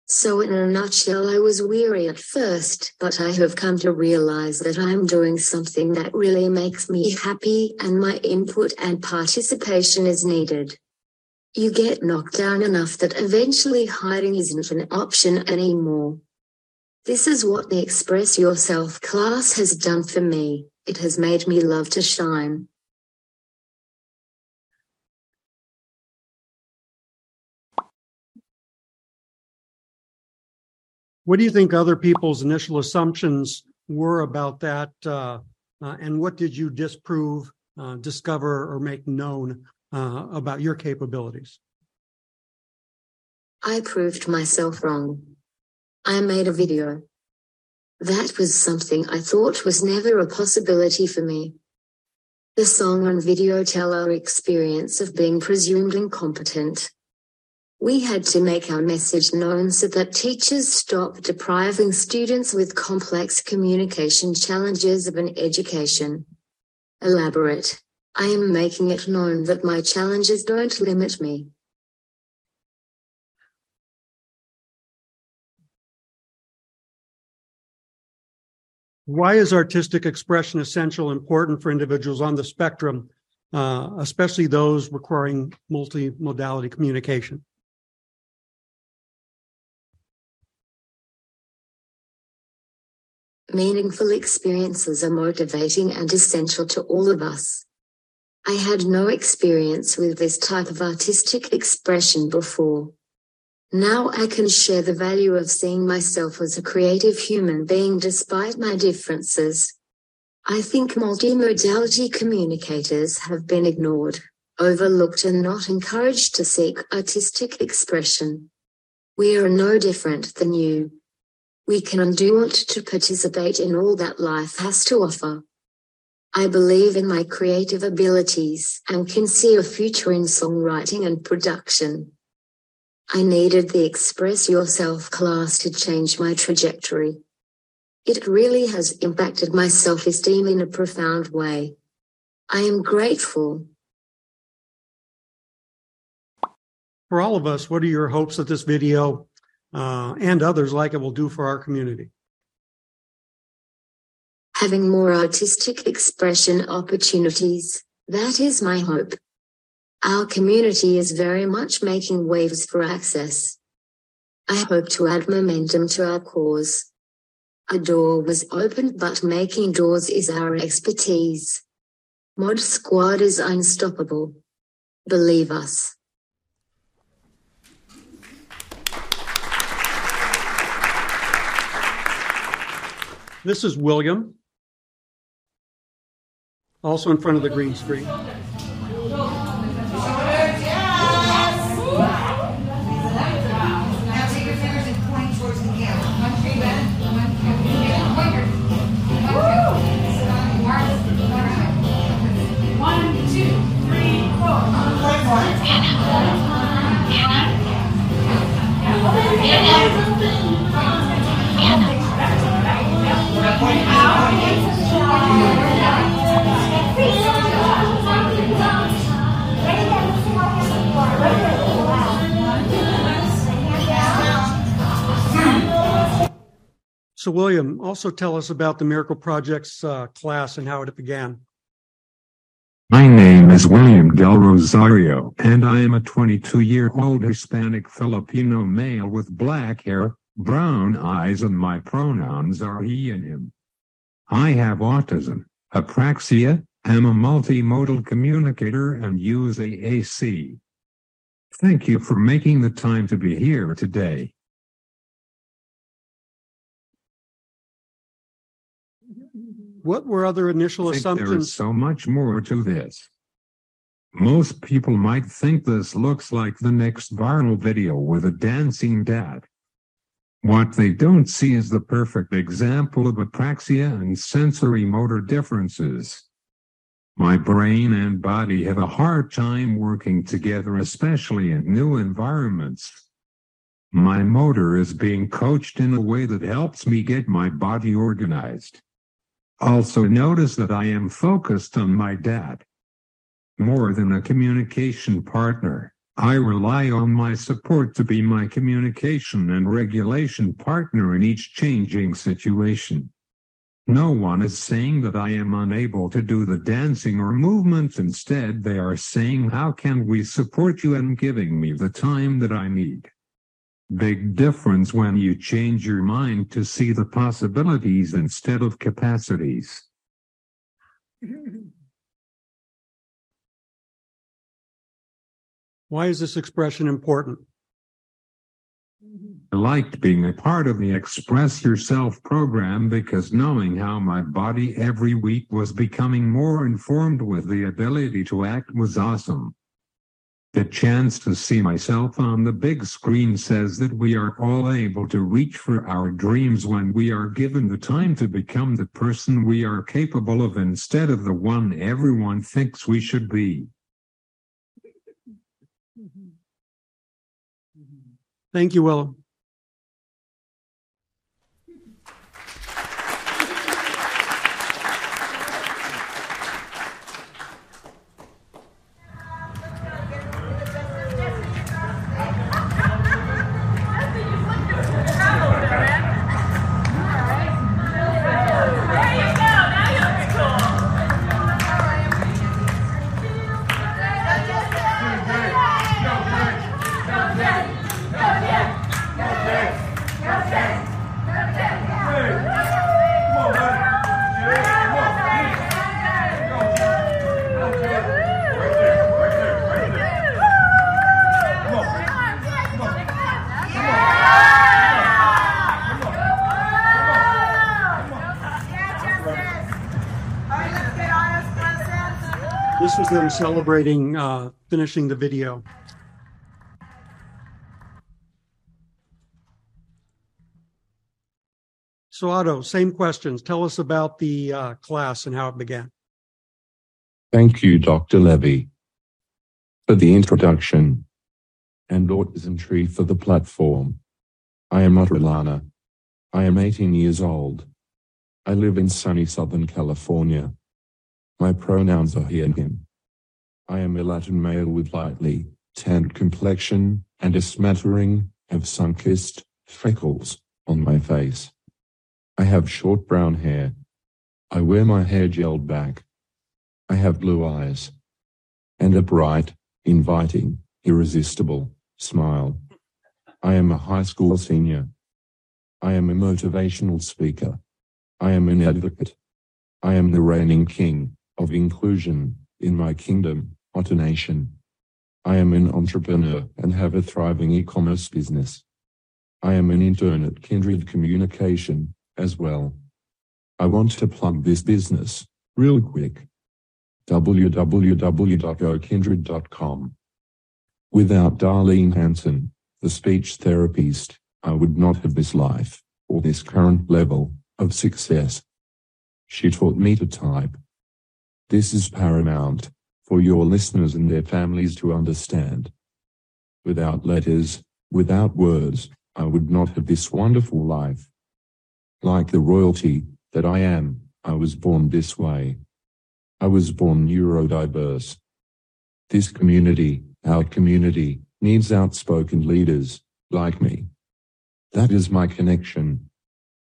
So in a nutshell, I was weary at first, but I have come to realize that I'm doing something that really makes me happy and my input and participation is needed. You get knocked down enough that eventually hiding isn't an option anymore. This is what the Express Yourself class has done for me. It has made me love to shine. What do you think other people's initial assumptions were about that? Uh, uh, and what did you disprove, uh, discover, or make known uh, about your capabilities? I proved myself wrong. I made a video. That was something I thought was never a possibility for me. The song and video tell our experience of being presumed incompetent. We had to make our message known so that teachers stop depriving students with complex communication challenges of an education. Elaborate. I am making it known that my challenges don't limit me. Why is artistic expression essential, important for individuals on the spectrum, uh, especially those requiring multimodality communication? Meaningful experiences are motivating and essential to all of us. I had no experience with this type of artistic expression before. Now I can share the value of seeing myself as a creative human being despite my differences. I think multimodality communicators have been ignored, overlooked and not encouraged to seek artistic expression. We are no different than you. We can and do want to participate in all that life has to offer. I believe in my creative abilities and can see a future in songwriting and production. I needed the Express Yourself class to change my trajectory. It really has impacted my self esteem in a profound way. I am grateful. For all of us, what are your hopes that this video uh, and others like it will do for our community? Having more artistic expression opportunities, that is my hope. Our community is very much making waves for access. I hope to add momentum to our cause. A door was opened, but making doors is our expertise. Mod Squad is unstoppable. Believe us. This is William, also in front of the green screen. So, William, also tell us about the Miracle Projects uh, class and how it began. My name is William Del Rosario, and I am a 22 year old Hispanic Filipino male with black hair, brown eyes, and my pronouns are he and him. I have autism, apraxia, am a multimodal communicator, and use AAC. Thank you for making the time to be here today. What were other initial I think there is assumptions? so much more to this. Most people might think this looks like the next viral video with a dancing dad. What they don't see is the perfect example of apraxia and sensory motor differences. My brain and body have a hard time working together, especially in new environments. My motor is being coached in a way that helps me get my body organized. Also notice that I am focused on my dad. More than a communication partner, I rely on my support to be my communication and regulation partner in each changing situation. No one is saying that I am unable to do the dancing or movements. Instead, they are saying, How can we support you and giving me the time that I need? Big difference when you change your mind to see the possibilities instead of capacities. [CLEARS THROAT] Why is this expression important? I liked being a part of the Express Yourself program because knowing how my body every week was becoming more informed with the ability to act was awesome. The chance to see myself on the big screen says that we are all able to reach for our dreams when we are given the time to become the person we are capable of instead of the one everyone thinks we should be. Thank you, William. Them celebrating uh, finishing the video. So, Otto, same questions. Tell us about the uh, class and how it began. Thank you, Dr. Levy, for the introduction and autism tree for the platform. I am Otto Lana. I am 18 years old. I live in sunny Southern California. My pronouns are he and him. I am a Latin male with lightly tanned complexion and a smattering of sun-kissed freckles on my face. I have short brown hair. I wear my hair gelled back. I have blue eyes and a bright, inviting, irresistible smile. I am a high school senior. I am a motivational speaker. I am an advocate. I am the reigning king of inclusion in my kingdom, Nation. I am an entrepreneur and have a thriving e-commerce business. I am an intern at Kindred Communication as well. I want to plug this business real quick. www.gokindred.com. Without Darlene Hanson, the speech therapist, I would not have this life or this current level of success. She taught me to type. This is paramount for your listeners and their families to understand. Without letters, without words, I would not have this wonderful life. Like the royalty that I am, I was born this way. I was born neurodiverse. This community, our community, needs outspoken leaders like me. That is my connection.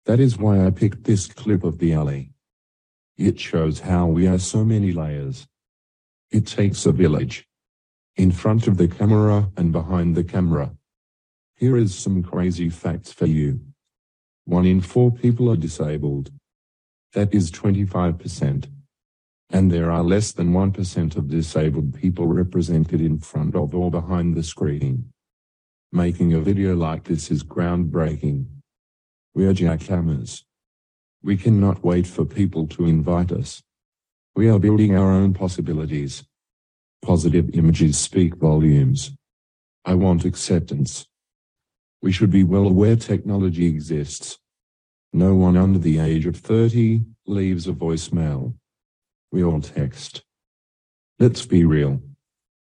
That is why I picked this clip of the alley. It shows how we are so many layers. It takes a village. In front of the camera and behind the camera. Here is some crazy facts for you. One in four people are disabled. That is 25%. And there are less than 1% of disabled people represented in front of or behind the screen. Making a video like this is groundbreaking. We are jackhammers. We cannot wait for people to invite us. We are building our own possibilities. Positive images speak volumes. I want acceptance. We should be well aware technology exists. No one under the age of 30 leaves a voicemail. We all text. Let's be real.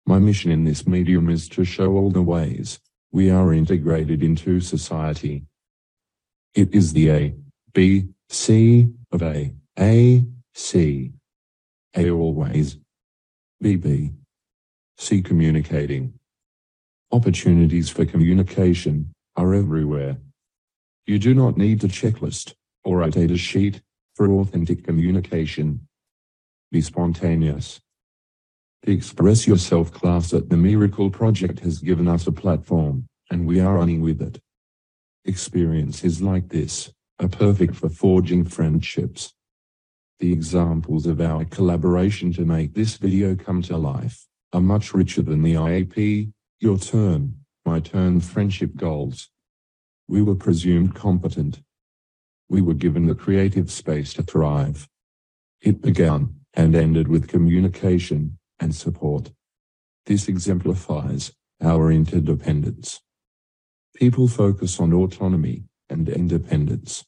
My mission in this medium is to show all the ways we are integrated into society. It is the A, B, C of A, A, C. A always. B, B. C communicating. Opportunities for communication are everywhere. You do not need a checklist or a data sheet for authentic communication. Be spontaneous. The Express Yourself class at the Miracle Project has given us a platform, and we are running with it. Experiences like this are perfect for forging friendships. The examples of our collaboration to make this video come to life are much richer than the IEP, your turn, my turn friendship goals. We were presumed competent. We were given the creative space to thrive. It began and ended with communication and support. This exemplifies our interdependence. People focus on autonomy and independence.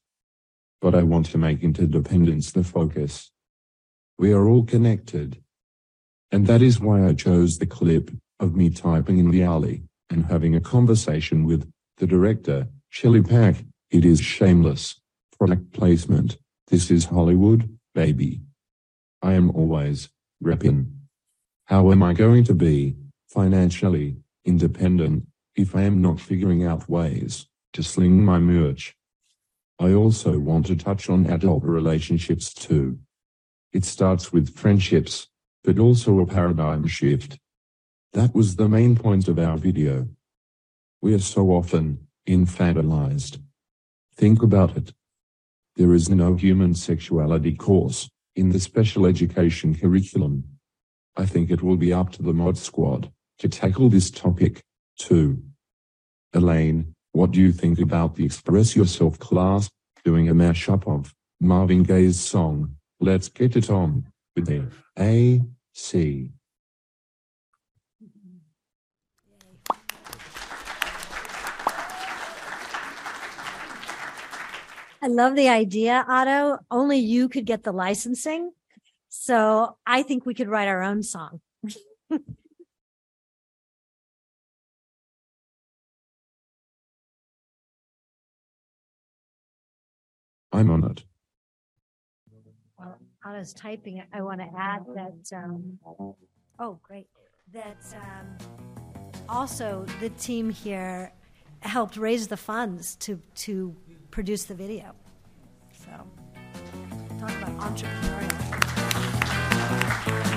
But I want to make interdependence the focus. We are all connected. And that is why I chose the clip of me typing in the alley and having a conversation with the director, Shelley Pack. It is shameless. Product placement. This is Hollywood, baby. I am always repping. How am I going to be financially independent if I am not figuring out ways to sling my merch. I also want to touch on adult relationships too. It starts with friendships, but also a paradigm shift. That was the main point of our video. We are so often infantilized. Think about it. There is no human sexuality course in the special education curriculum. I think it will be up to the mod squad to tackle this topic. too. Elaine, what do you think about the Express Yourself class doing a mashup of Marvin Gaye's song, Let's Get It On, with the A, C? I love the idea, Otto. Only you could get the licensing. So I think we could write our own song. [LAUGHS] I'm on it. While Anna's typing, I want to add that, um, oh, great. That um, also the team here helped raise the funds to, to produce the video. So, talk about entrepreneurial.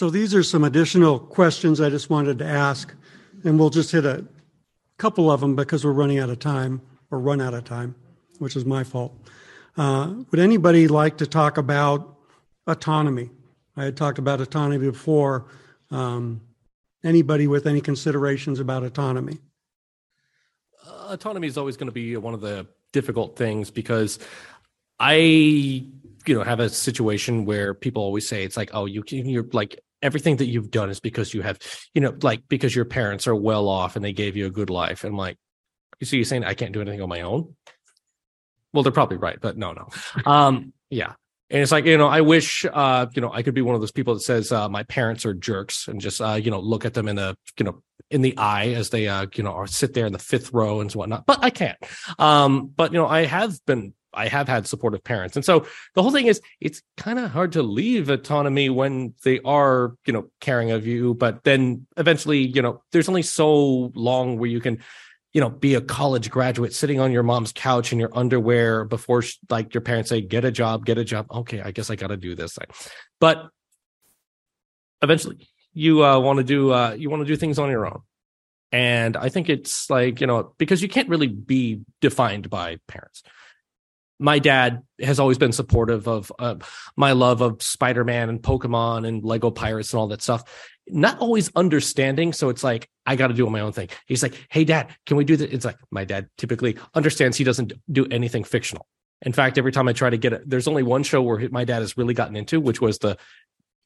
So these are some additional questions I just wanted to ask, and we'll just hit a couple of them because we're running out of time or run out of time, which is my fault. Uh, would anybody like to talk about autonomy? I had talked about autonomy before. Um, anybody with any considerations about autonomy? Uh, autonomy is always going to be one of the difficult things because I, you know, have a situation where people always say it's like, oh, you can, you're like everything that you've done is because you have, you know, like because your parents are well off and they gave you a good life. And like, you see, you're saying I can't do anything on my own. Well, they're probably right, but no, no. [LAUGHS] Um, yeah. And it's like, you know, I wish, uh, you know, I could be one of those people that says, uh, my parents are jerks and just, uh, you know, look at them in the, you know, in the eye as they, uh, you know, or sit there in the fifth row and whatnot, but I can't. Um, but, you know, I have been, I have had supportive parents. And so the whole thing is, it's kind of hard to leave autonomy when they are, you know, caring of you, but then eventually, you know, there's only so long where you can, you know, be a college graduate sitting on your mom's couch in your underwear before sh- like your parents say, get a job, get a job. Okay, I guess I got to do this. But eventually you uh, want to do, uh, you want to do things on your own. And I think it's like, you know, because you can't really be defined by parents. My dad has always been supportive of uh, my love of Spider Man and Pokemon and Lego Pirates and all that stuff. Not always understanding. So it's like, I got to do my own thing. He's like, Hey, dad, can we do this? It's like, my dad typically understands he doesn't do anything fictional. In fact, every time I try to get it, there's only one show where my dad has really gotten into, which was the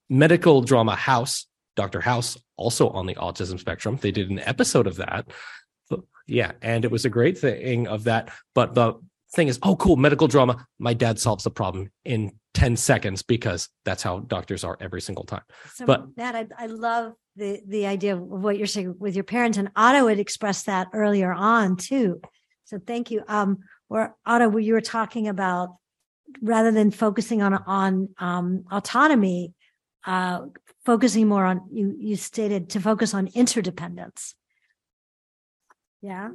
medical drama House, Dr. House, also on the autism spectrum. They did an episode of that. Yeah. And it was a great thing of that. But the thing is, oh, cool, medical drama. My dad solves the problem in 10 seconds because that's how doctors are every single time. So But- that I, I love the the idea of what you're saying with your parents, and Otto had expressed that earlier on too. So thank you. Um, where Otto, where you were talking about rather than focusing on on um, autonomy, uh, focusing more on you you stated to focus on interdependence. Yeah.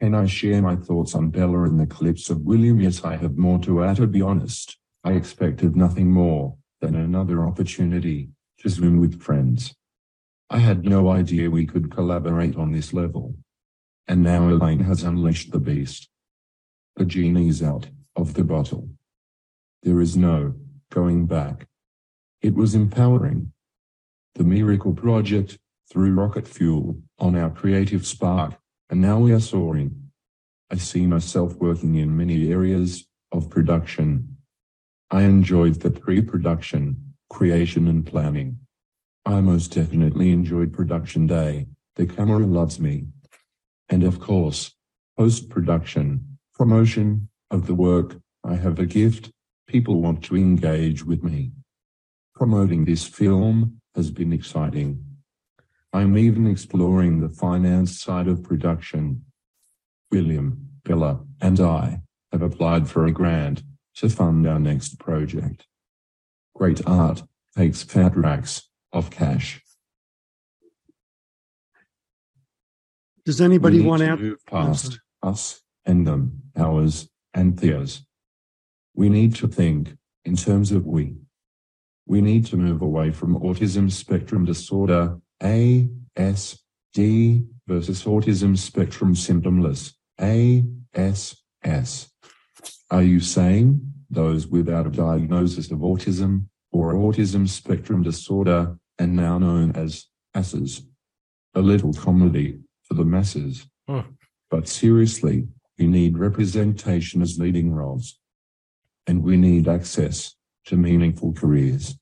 Can I share my thoughts on Bella and the clips of William? Yes, I have more to add. To be honest, I expected nothing more than another opportunity to Zoom with friends. I had no idea we could collaborate on this level. And now Elaine has unleashed the beast. The genie's out of the bottle. There is no going back. It was empowering. The Miracle Project threw rocket fuel on our creative spark and now we are soaring. I see myself working in many areas of production. I enjoyed the pre-production, creation and planning. I most definitely enjoyed production day. The camera loves me. And of course, post-production, promotion, of the work, I have a gift. People want to engage with me. Promoting this film has been exciting. I'm even exploring the finance side of production. William, Bella, and I have applied for a grant to fund our next project. Great art takes fat racks of cash. Does anybody want to to? move past us and them, ours and theirs. We need to think in terms of we. We need to move away from autism spectrum disorder A, S, D versus autism spectrum symptomless A, S, S. Are you saying those without a diagnosis of autism or autism spectrum disorder and now known as ASses? A little comedy for the masses. Hmm. But seriously, we need representation as leading roles. And we need access to meaningful careers.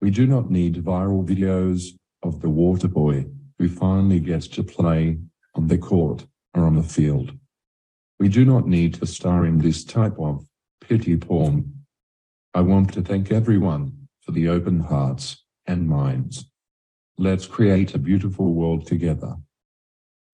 We do not need viral videos of the water boy who finally gets to play on the court or on the field. We do not need to star in this type of pity porn. I want to thank everyone for the open hearts and minds. Let's create a beautiful world together.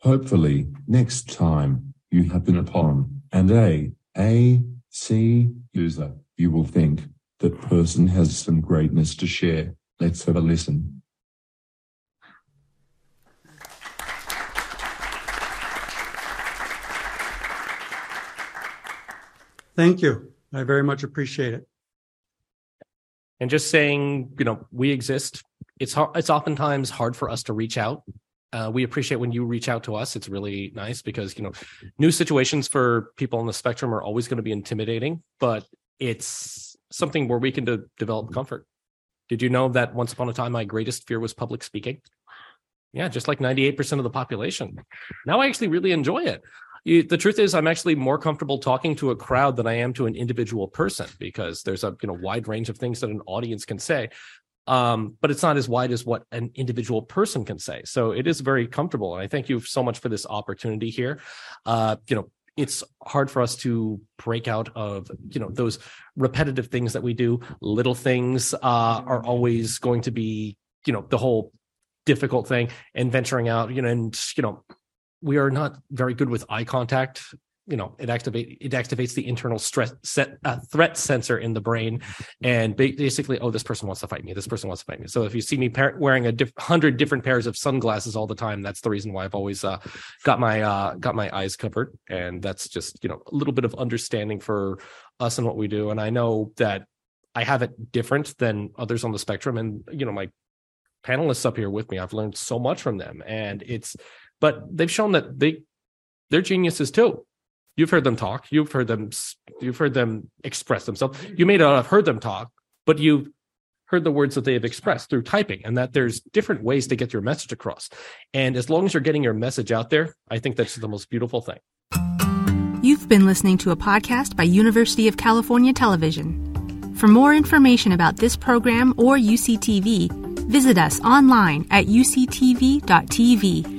Hopefully, next time you happen upon an A, A, C user, you will think that person has some greatness to share. Let's have a listen. Thank you. I very much appreciate it. and just saying you know we exist. It's hard it's oftentimes hard for us to reach out. Uh, we appreciate when you reach out to us. It's really nice because you know new situations for people on the spectrum are always going to be intimidating but it's something where we can de- develop comfort. Did you know that once upon a time my greatest fear was public speaking? Yeah just like 98% of the population. Now i actually really enjoy it you, the truth is i'm actually more comfortable talking to a crowd than i am to an individual person because there's a you know wide range of things that an audience can say. Um, but it's not as wide as what an individual person can say. So it is very comfortable and i thank you so much for this opportunity here. Uh, you know it's hard for us to break out of you know those repetitive things that we do. Little things uh, are always going to be you know the whole difficult thing and venturing out you know and you know we are not very good with eye contact. You know it activate it activates the internal stress set uh, threat sensor in the brain and basically oh this person wants to fight me. This person wants to fight me. So if you see me par- wearing a diff- hundred different pairs of sunglasses all the time that's the reason why i've always uh, got my uh, got my eyes covered. And that's just you know a little bit of understanding for us and what we do. And i know that i have it different than others on the spectrum. And you know my panelists up here with me i've learned so much from them. And it's but they've shown that they they're geniuses too. You've heard them talk. You've heard them you've heard them express themselves. You may not have heard them talk but you've heard the words that they have expressed through typing and that there's different ways to get your message across. And as long as you're getting your message out there i think that's the most beautiful thing. You've been listening to a podcast by University of California Television. For more information about this program or UCTV, visit us online at uctv.tv